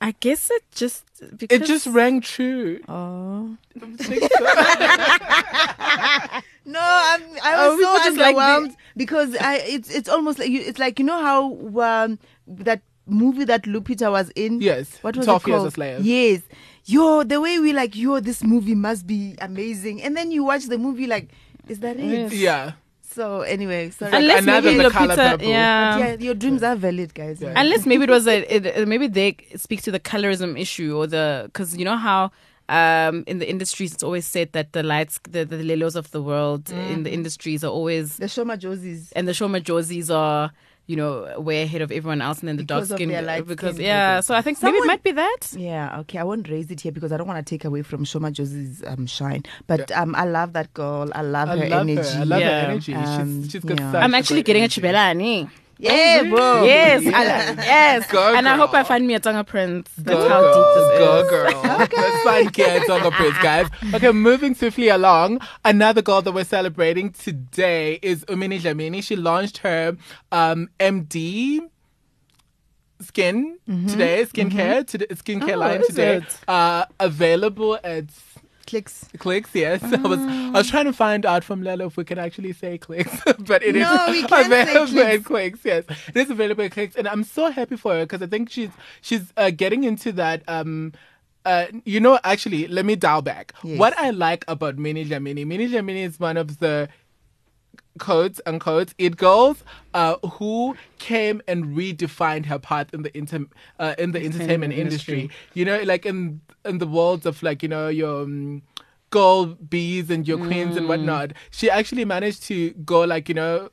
I guess it just because It just rang true. Oh. So? No, I'm, I Oh, was people so just like the- because I it's it's almost like you it's like you know how um, that movie that Lupita was in. Yes, What was 12 it Years called? a Slave. Yes. Yo, the way we like, yo, this movie must be amazing, and then you watch the movie like, is that it? Yes. yeah. So anyway, sorry. Unless another maybe the colour Lupita, purple. yeah. yeah, your dreams are valid, guys. Yeah. Unless maybe it was a it, maybe they speak to the colorism issue or the because you know how um in the industries it's always said that the lights the the Lelos of the world in the industries are always The Sho Madjozis. and the Shoma Josies are you know way ahead of everyone else and then the Because dark of skin their light because skin. yeah so I think maybe it might be that Yeah, okay. I won't raise it here because I don't want to take away from Sho Madjozi's um, shine. But um, I love that girl. I love I her love energy. her. I love Yeah. her energy. Um, she's, she's got yeah. I'm actually great getting a energy. xibelani Yeah, bro. yes I Yeah. like- yes Go, and I hope I find me a Tonga prince that's Go how girl. deep this Go is girl. Let's find Kea Tonga Prince, guys. Okay, moving swiftly along. Another girl that we're celebrating today is uMinnie Dlamini. She launched her um, MD skin today, skincare, today, skincare Oh, line today. Uh, available at Clicks. clicks yes i was i was trying to find out from Lelo if we can actually say clicks but it is No, say available at Clicks. clicks yes it is available at clicks and i'm so happy for her because i think she's she's uh, getting into that um uh, you know, actually, let me dial back. Yes. What I like about Minnie Dlamini, Minnie Dlamini is one of the quotes unquote it girls uh, who came and redefined her path in the inter- uh, in the entertainment industry. You know, like in in the world of like you know your um, girl bees and your queens and whatnot. She actually managed to go like you know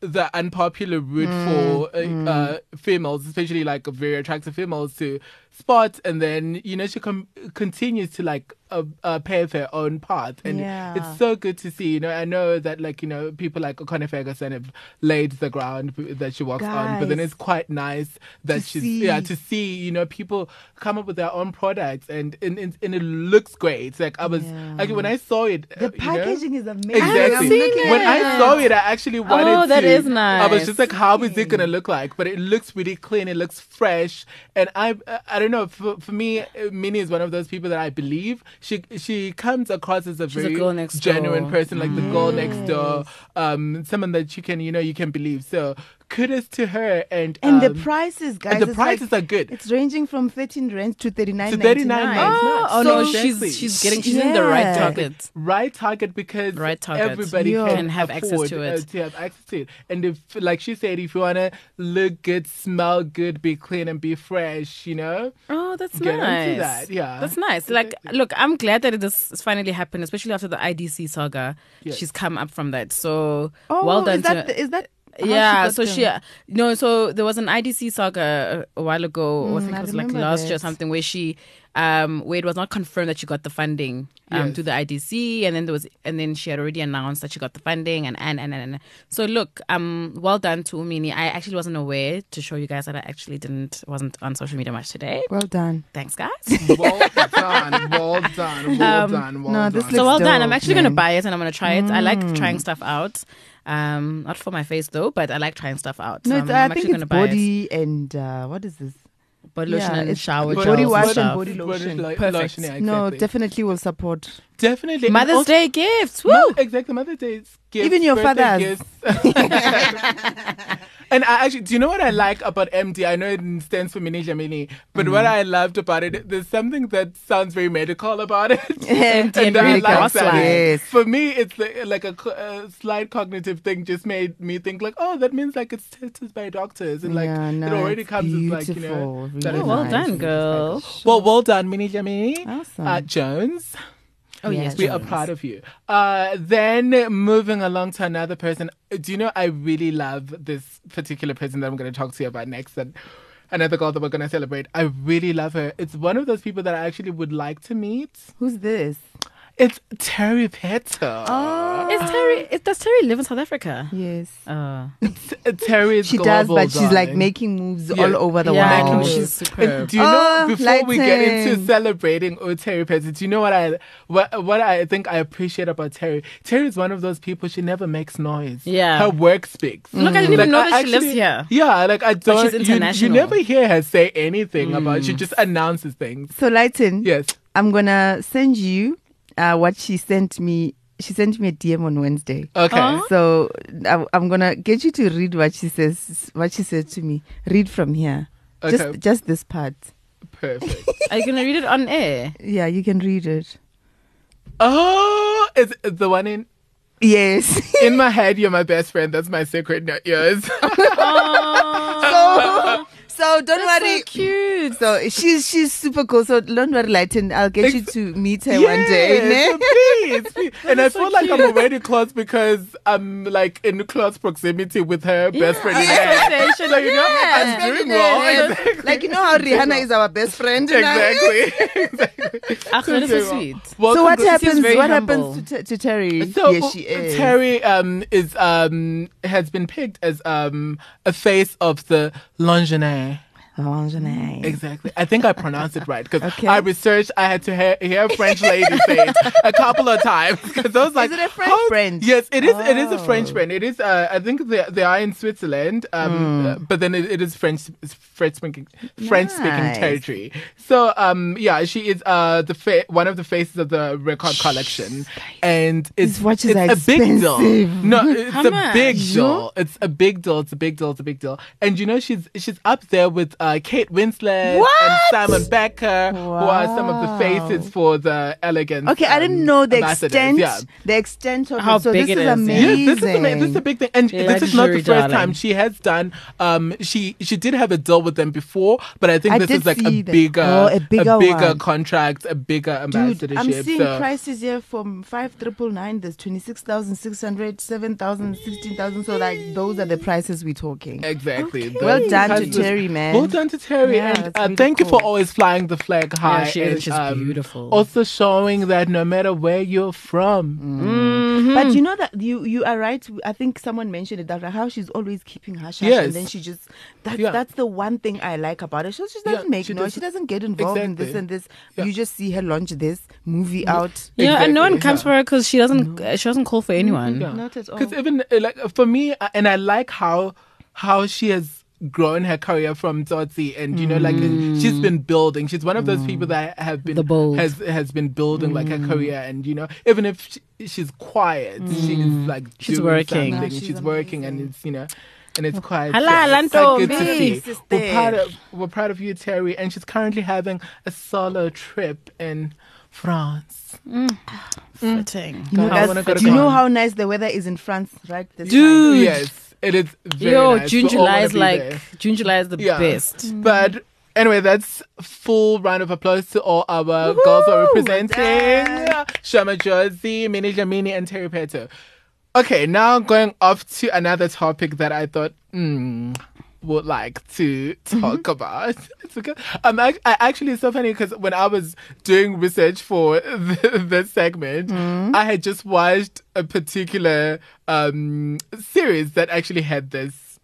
the unpopular route for uh, uh, females, especially like very attractive females, to spot, and then you know she com- continues to like uh, uh, pave her own path, and Yeah. it's so good to see. You know, I know that like you know people like Connie Ferguson have laid the ground that she walks on, but then it's quite nice that she's see. yeah to see you know people come up with their own products, and and, and, and it looks great. Like I was Yeah. actually when I saw it, uh, The you know, packaging is amazing. Exactly. I'm When I saw it, I actually wanted Oh, that to. is I was just like, how is it gonna look like? But it looks really clean. It looks fresh, and I, I don't know. For, for me, Minnie is one of those people that I believe she she comes across as a She's a very girl next genuine person, like the girl next door, um, someone that you can you know you can believe. So kudos to her and And the um, prices, guys. and the prices like, are good. It's ranging from 13 rand to 39 To 39.99. oh, oh So- no Exactly. she's she's getting she's in the right target right target because Right target. everybody Yeah. can, Can have access to it. uh, to have access to it. And if, like she said, if you wanna look good, smell good, be clean, and be fresh, you know, Oh, that's Get into nice. that, yeah. that's nice. Like, look, I'm glad that this has finally happened, especially after the IDC saga. Yes. She's come up from that. So Oh, well done Is that, to. is that how yeah, so them? she, uh, no, so there was an IDC saga a, a while ago, or I Mm, think I it was like last year or something, where she, um, where it was not confirmed that she got the funding um, Yes. to the IDC, and then there was, and then she had already announced that she got the funding, and and and and. and. So look, um, well done to uMinnie. I actually wasn't aware to show you guys that I actually didn't wasn't on social media much today. Well done. Thanks, guys. well done, well done, well Um, done, well no, this done. so well done. I'm dope, actually going to buy it and I'm going to try it. I like Mm. trying stuff out. Um, not for my face though, but I like trying stuff out. No, So it's, I'm, I I'm think actually it's going to buy it. body and uh, what is this? Body lotion Yeah, and it's shower body gels and wash and body lotion. lo- Perfect. lotion, yeah, No, exactly. definitely will support. definitely. Mother's also- Day gifts. Woo! Mo- exactly, Mother's Day gifts, Even your father's. gifts. and I actually, do you know what I like about MD? I know it stands for Minnie Dlamini, but what I loved about it, there's something that sounds very medical about it. and I really like that. Yes. For me, it's like, like a, co- a slight cognitive thing. Just made me think like, oh, that means like it's tested by doctors, and like Yeah, no, it already it's comes with like you know. really Oh, well nice. done, girl. Well, well done, Minnie Dlamini. Awesome. Uh, Jones. Oh Yeah, yes, We are proud of you. Uh, then moving along to another person. Do you know I really love this particular person that I'm going to talk to you about next? And another girl that we're going to celebrate. I really love her. It's one of those people that I actually would like to meet. Who's this? It's Terry Pheto. Oh, Is Terry? Is, does Terry live in South Africa? yes. Uh, Uh, Terry is She does, global, but she's like darling. making moves Yeah. all over the yeah, world. no, she's superb. And do you know Oh, before we get into Lyton. celebrating oh Terry Pheto, do you know what I what what I think I appreciate about Terry? Terry is one of those people she never makes noise. Yeah. her work speaks. Look, I didn't even know I that she lives here. Yeah, like I don't. she's you- international. You, never hear her say anything about. She just announces things. So, Lyton, Yes. I'm gonna send you uh, what she sent me. She sent me a DM on Wednesday. Okay. Oh. So I, I'm gonna get you to read what she says. What she said to me. Read from here. Okay. Just just this part. Perfect. Are you gonna read it on air? Yeah, you can read it. oh, is it the one in? Yes. In my head, you're my best friend. That's my secret, not yours. so, so don't worry. So cute. So she's she's super cool. So don't worry, Lyton. I'll get you to meet her one day. Ne? please, please. And I feel like I'm already close because I'm like in close proximity with her best friend. in head. Expectation, So you know, yeah. I'm doing well. Exactly. Like you know how Rihanna is our best friend. Exactly. exactly. Ach, that is so sweet. Well, So what happens? What humble. happens to, to Terry? So yes, she is. Terry um is um has been picked as um a face of the Longines. Longines. Exactly. I think I pronounced it right because Okay. I researched. I had to hear, hear a French lady say it a couple of times because I was like, it a French how- brand? Yes, it is. It is a Oh. French brand. It is. Uh, I think they they are in Switzerland, um, Hmm. uh, but then it, it is French French speaking French speaking Nice. territory. So um yeah, she is uh the fa- one of the faces of the record collection, and it's it's a big deal. No, it's How a much? big deal. It's a big deal. It's a big deal. It's a big deal. And you know she's she's up there with uh, Kate Winslet and Simon Baker, who are some of the faces for the elegance. Okay, I didn't um, know the extent. Yeah. The extent of How it. So big this it is is, yeah. amazing. This is, ama- this is a big thing, and this is not the first darling. time she has done. Um, she she did have a deal with them before, but I think I this is like a bigger, Oh, a bigger one. contract, a bigger Dude. I'm seeing so- prices here from five triple nine. There's twenty six thousand six hundred, seven thousand, sixteen thousand. So like those are the prices we're talking. Exactly. Those Well done to prices- Terry, man. Well done to Terry, Yeah, and uh, really thank you for always flying the flag high. she is. and, She's um, beautiful. Also showing that no matter where you're from, Mm-hmm. But you know that you you are right. I think someone mentioned it that like, how she's always keeping hush hush, Yes. and then she just that's Yeah. that's the one thing I like about her. She just Yeah, doesn't make she noise. She doesn't- doesn't get involved in this and this. Yeah. You just see her launch this movie out. Yeah, and no one comes yeah. for her because she doesn't. uh, She doesn't call for anyone. Yeah. Not at all. Because even uh, like for me, uh, and I like how how she has grown her career from Tsotsi and you know like uh, she's been mm. building. She's one of those people mm. that have been The bold. has has been building like her career. Mm. And you know even if she, she's quiet she's like She's doing working. No, she's, she's working and it's you know and it's quite Halala, yeah, it's quite good to see. We're proud of we're proud of you Terry and she's currently having a solo trip in France. Fitting. You know, I go to you know how nice the weather is in France, right? This Dude. yes it is very Yo, nice. June, July is like there. June, July is the Yeah. best. But anyway, that's full round of applause to all our girls who are Woohoo! representing Well Sho Madjozi, Minnie Dlamini, and Terry Pheto. Okay, now going off to another topic that I thought mm, would like to talk about. It's because um, I, I actually it's so funny because when I was doing research for the, this segment, I had just watched a particular um, series that actually had this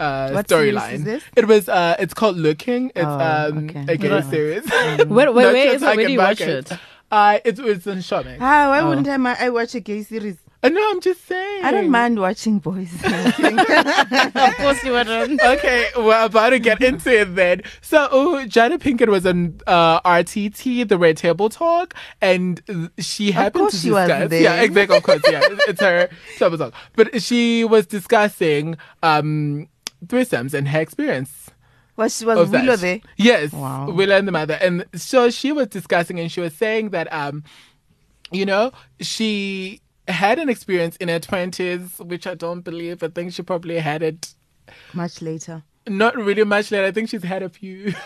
uh, What series is storyline. this? It was uh, it's called Looking. It's Oh, um, okay. a gay Right. series. Where, where, Not where just is it? like Where a do you watch bucket. it? Uh, it was in Showmax. Ah, why Oh. wouldn't I, I watch a gay series? Uh, no, I'm just saying. I don't mind watching boys. Of course you wouldn't. okay, we're about to get into it then. So, uh, Jada Pinkett was on uh, RTT, the Red Table Talk, and uh, she happened course to she was discuss. there. Yeah, exactly. Of course, yeah, it's her table talk. But she was discussing um, threesomes and her experience. was was. Willow there? Yes, Wow. Willow and the mother. And so she was discussing and she was saying that, um, you know, she had an experience in her 20s, which I don't believe. I think she probably had it Much later. not really much later. I think she's had a few.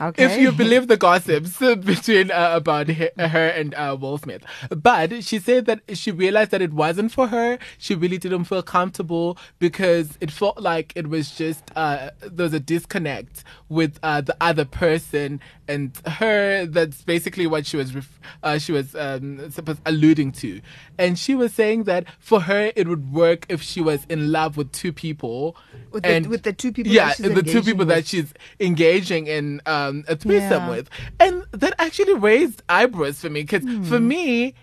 Okay. if you believe the gossips between uh, about he- her and uh, Will Smith. But she said that she realized that it wasn't for her. She really didn't feel comfortable because it felt like it was just uh, there was a disconnect with uh, the other person and her. That's basically what she was ref- uh, she was um, supposed alluding to, and she was saying that for her it would work if she was in love with two people. With the- and with the two people yeah, the two people with. that she's engaging in um, a threesome Yeah. with, and that actually raised eyebrows for me because Hmm. for me,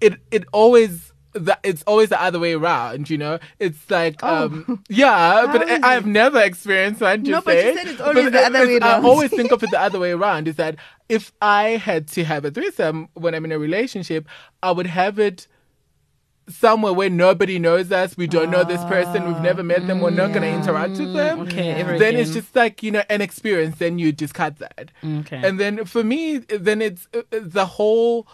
it it always that it's always the other way around. You know, it's like um, yeah, but Oh. How is I, I've never experienced one. To No, but you said it's always the other it's- way I around. always think of it the other way around. Is that if I had to have a threesome when I'm in a relationship, I would have it somewhere where nobody knows us. We don't know this person. We've never met them. We're not going to interact with them. Okay, ever Then it's just like, you know, an experience. Then you discard that. Okay. And then for me, then it's uh, uh, the whole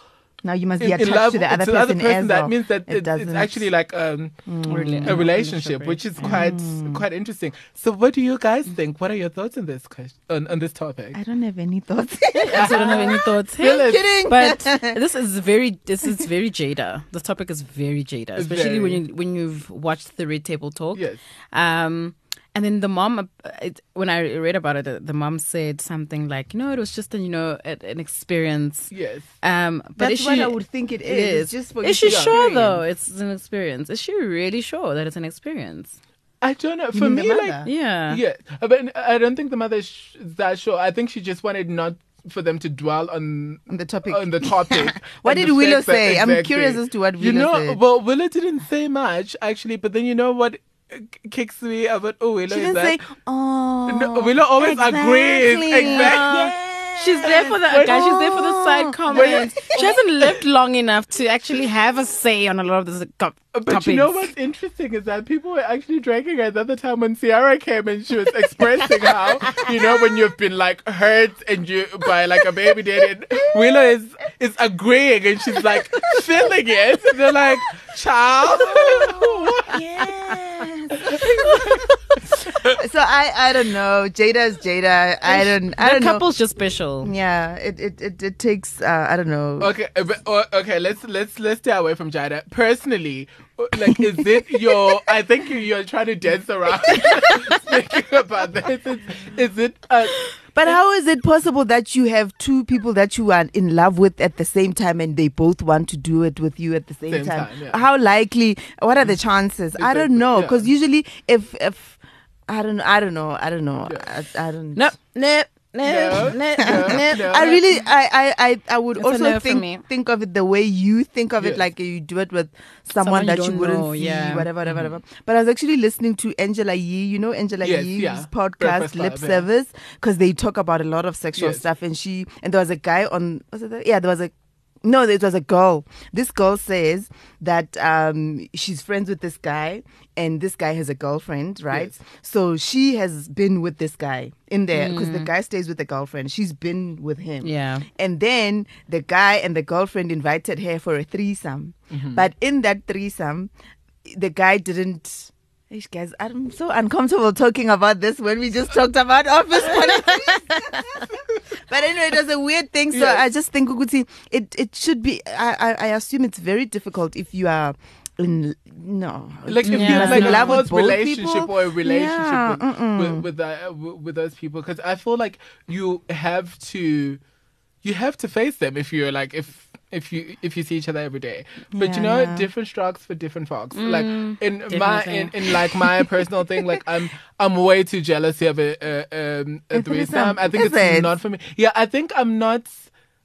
Now you must be in, attached in love to the other to person, the other person as that well. means that It it's, it's doesn't- actually like um, Rela- a relationship, which is quite Mm. quite interesting. So, what do you guys think? What are your thoughts on this question on, on this topic? I don't have any thoughts. I also don't have any thoughts. Phyllis. kidding. But this is very this is very Jada. This topic is very Jada, especially when Very. you when you've watched the Red Table Talk. Yes. Um, and then the mom, it, when I read about it, uh, the mom said something like, "You know, it was just a, you know a, an experience." Yes. Um, but That's is what she, I would think it it is. is. It's just for is she sure though? It's an experience. Is she really sure that it's an experience? I don't know. For me, like? Yeah. Yeah, uh, but I don't think the mother is that sure. I think she just wanted not for them to dwell on On the topic. on the topic. What did Willow say? I'm curious as to what you Willow know. said. Well, Willow didn't say much actually, but then you know what kicks me about oh Willow she is didn't that say, "Oh." No, Willow always agrees. Exactly. She's there for the guys. She's there for the side comments. She hasn't lived long enough to actually have a say on a lot of this. Uh, co- But you know what's interesting is that people were actually dragging her the other time when Ciara came and she was expressing how, you know, when you've been like hurt and you by like a baby daddy, and Willow is is agreeing and she's like feeling it. And they're like, child. so I, I don't know. Jada is Jada. I don't, I That don't know. couple's just special. Yeah, it, it, it, it takes, uh, I don't know. Okay, uh, but, uh, okay. Let's let's let's stay away from Jada. Personally, like, is it your? I think you- you're trying to dance around speaking about this. Is, is it? Uh, But how is it possible that you have two people that you are in love with at the same time and they both want to do it with you at the same, Same time? time, yeah. How likely? What are the chances? I don't Exactly, know. yeah. Because usually, if if I don't, know I don't know. I don't know. Yeah. I, I don't. Nope. Nope. No, Nope. Nope. no, no. I really, I, I, I, I would It's also no think think of it the way you think of it, like you do it with someone, Someone that you don't wouldn't know, see, yeah. whatever, whatever, mm-hmm. whatever. But I was actually listening to Angela Yee, you know Angela Yes, Yee's yeah. podcast, Breakfast Lip Club. Service, because they talk about a lot of sexual Yes. stuff, and she and there was a guy on, was it? The, yeah, there was a. No, it was a girl. This girl says that um, she's friends with this guy, and this guy has a girlfriend, right? Yes. So she has been with this guy in there because the guy stays with the girlfriend. She's been with him. Yeah. And then the guy and the girlfriend invited her for a threesome. Mm-hmm. But in that threesome, the guy didn't. Guys, I'm so uncomfortable talking about this when we just talked about office politics. but anyway, it was a weird thing. So Yes. I just think Ukuti, it it should be. I, I assume it's very difficult if you are in no like if Yeah. you're like in a love with relationship people? or a relationship Yeah, with, mm-mm. with with, uh, w- with those people because I feel like you have to you have to face them if you're like if if you if you see each other every day but you know yeah. different strokes for different folks like in my in, in like my personal thing like I'm I'm way too jealous to have a, a, um, a A threesome threesome. I think Is it's it? not for me yeah I think I'm not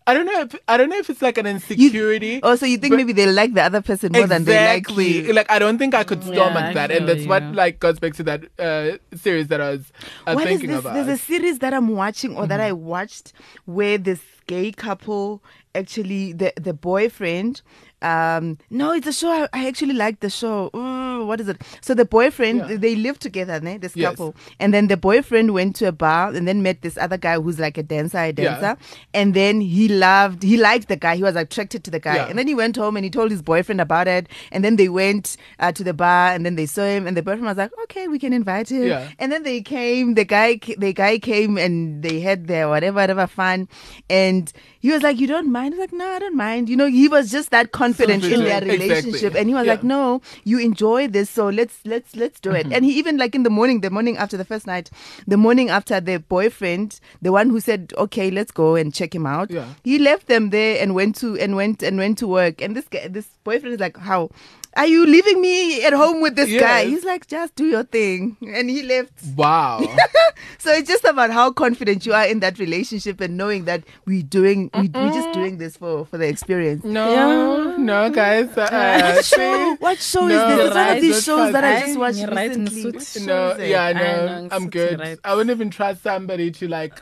I don't know if I don't know if it's like an insecurity Oh, so you think maybe they like the other person more than they like Exactly. you? Like I don't think I could Yeah, stomach I that, and feel that's what like goes back to that uh, series that I was uh, What is thinking this? about. Mm-hmm. There's a series that I'm watching or that I watched where this gay couple actually the the boyfriend um no it's a show i, I actually like the show Ooh, what is it so the boyfriend Yeah. they live together ne, this Yes. couple and then the boyfriend went to a bar and then met this other guy who's like a dancer a Yeah. dancer and then he loved he liked the guy he was attracted to the guy Yeah. and then he went home and he told his boyfriend about it and then they went uh, to the bar and then they saw him and the boyfriend was like okay we can invite him Yeah. and then they came, the guy, the guy came and they had their whatever, whatever fun. And he was like, you don't mind? I was like, no, I don't mind. You know, he was just that confident in their relationship. exactly. And he was Yeah. like, no, you enjoy this. So let's, let's, let's do Mm-hmm. it. And he even like in the morning, the morning after the first night, the morning after the boyfriend, the one who said, okay, let's go and check him out. Yeah. He left them there and went to, and went and went to work. And this guy, this boyfriend is like, how? Are you leaving me at home with this guy? He's like, just do your thing. And he left. wow. So it's just about how confident you are in that relationship and knowing that we're doing, we, we're just doing this for, for the experience. No, no, guys. Uh, uh, What show? What show No, is this? It's one of these shows that I just watched right in the recently. suit. What no, show is it? yeah, I no, know, I'm good. I wouldn't even trust somebody to like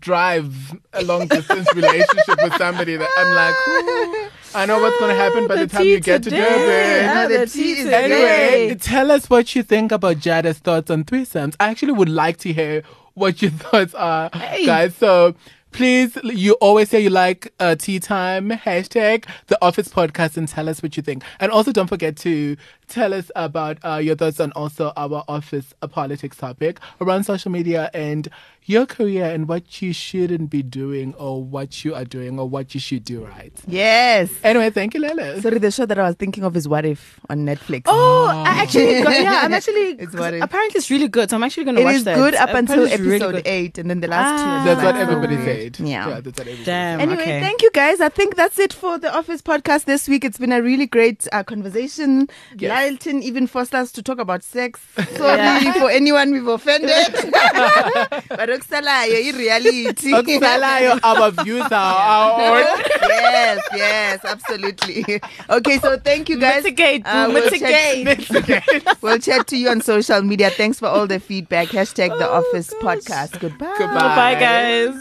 drive a long distance relationship with somebody that I'm like, "Ooh, I know what's gonna happen by the, The time you tea get to today. Durban. Ah, the the tea tea. Anyway, tell us what you think about Jada's thoughts on threesomes. I actually would like to hear what your thoughts are, Hey. guys. So please, you always say you like uh, tea time, hashtag the office podcast and tell us what you think. And also don't forget to tell us about uh, your thoughts on also our office uh, politics topic around social media and your career and what you shouldn't be doing or what you are doing or what you should do right. Yes. Anyway, thank you, Lelo. Sorry, the show that I was thinking of is What If on Netflix. Oh, I actually got, yeah, I'm actually It's apparently it's really good. So I'm actually going to it watch is that. good up until Apparently it's episode really eight, and then the last two. Ah. is That's what everybody said. Yeah. that's what everybody Damn. Anyway, okay. thank you guys. I think that's it for the Office podcast this week. It's been a really great uh, conversation. Yes. Lyton even forced us to talk about sex. Sorry for anyone we've offended. but okusalayo, reality. Okusalayo, our views are our own. yes, yes, absolutely. Okay, so thank you guys. Mitigate, Uh, boo, we'll mitigate. chat- we'll chat to you on social media. Thanks for all the feedback. Hashtag the office podcast. Goodbye. Goodbye. Bye, guys.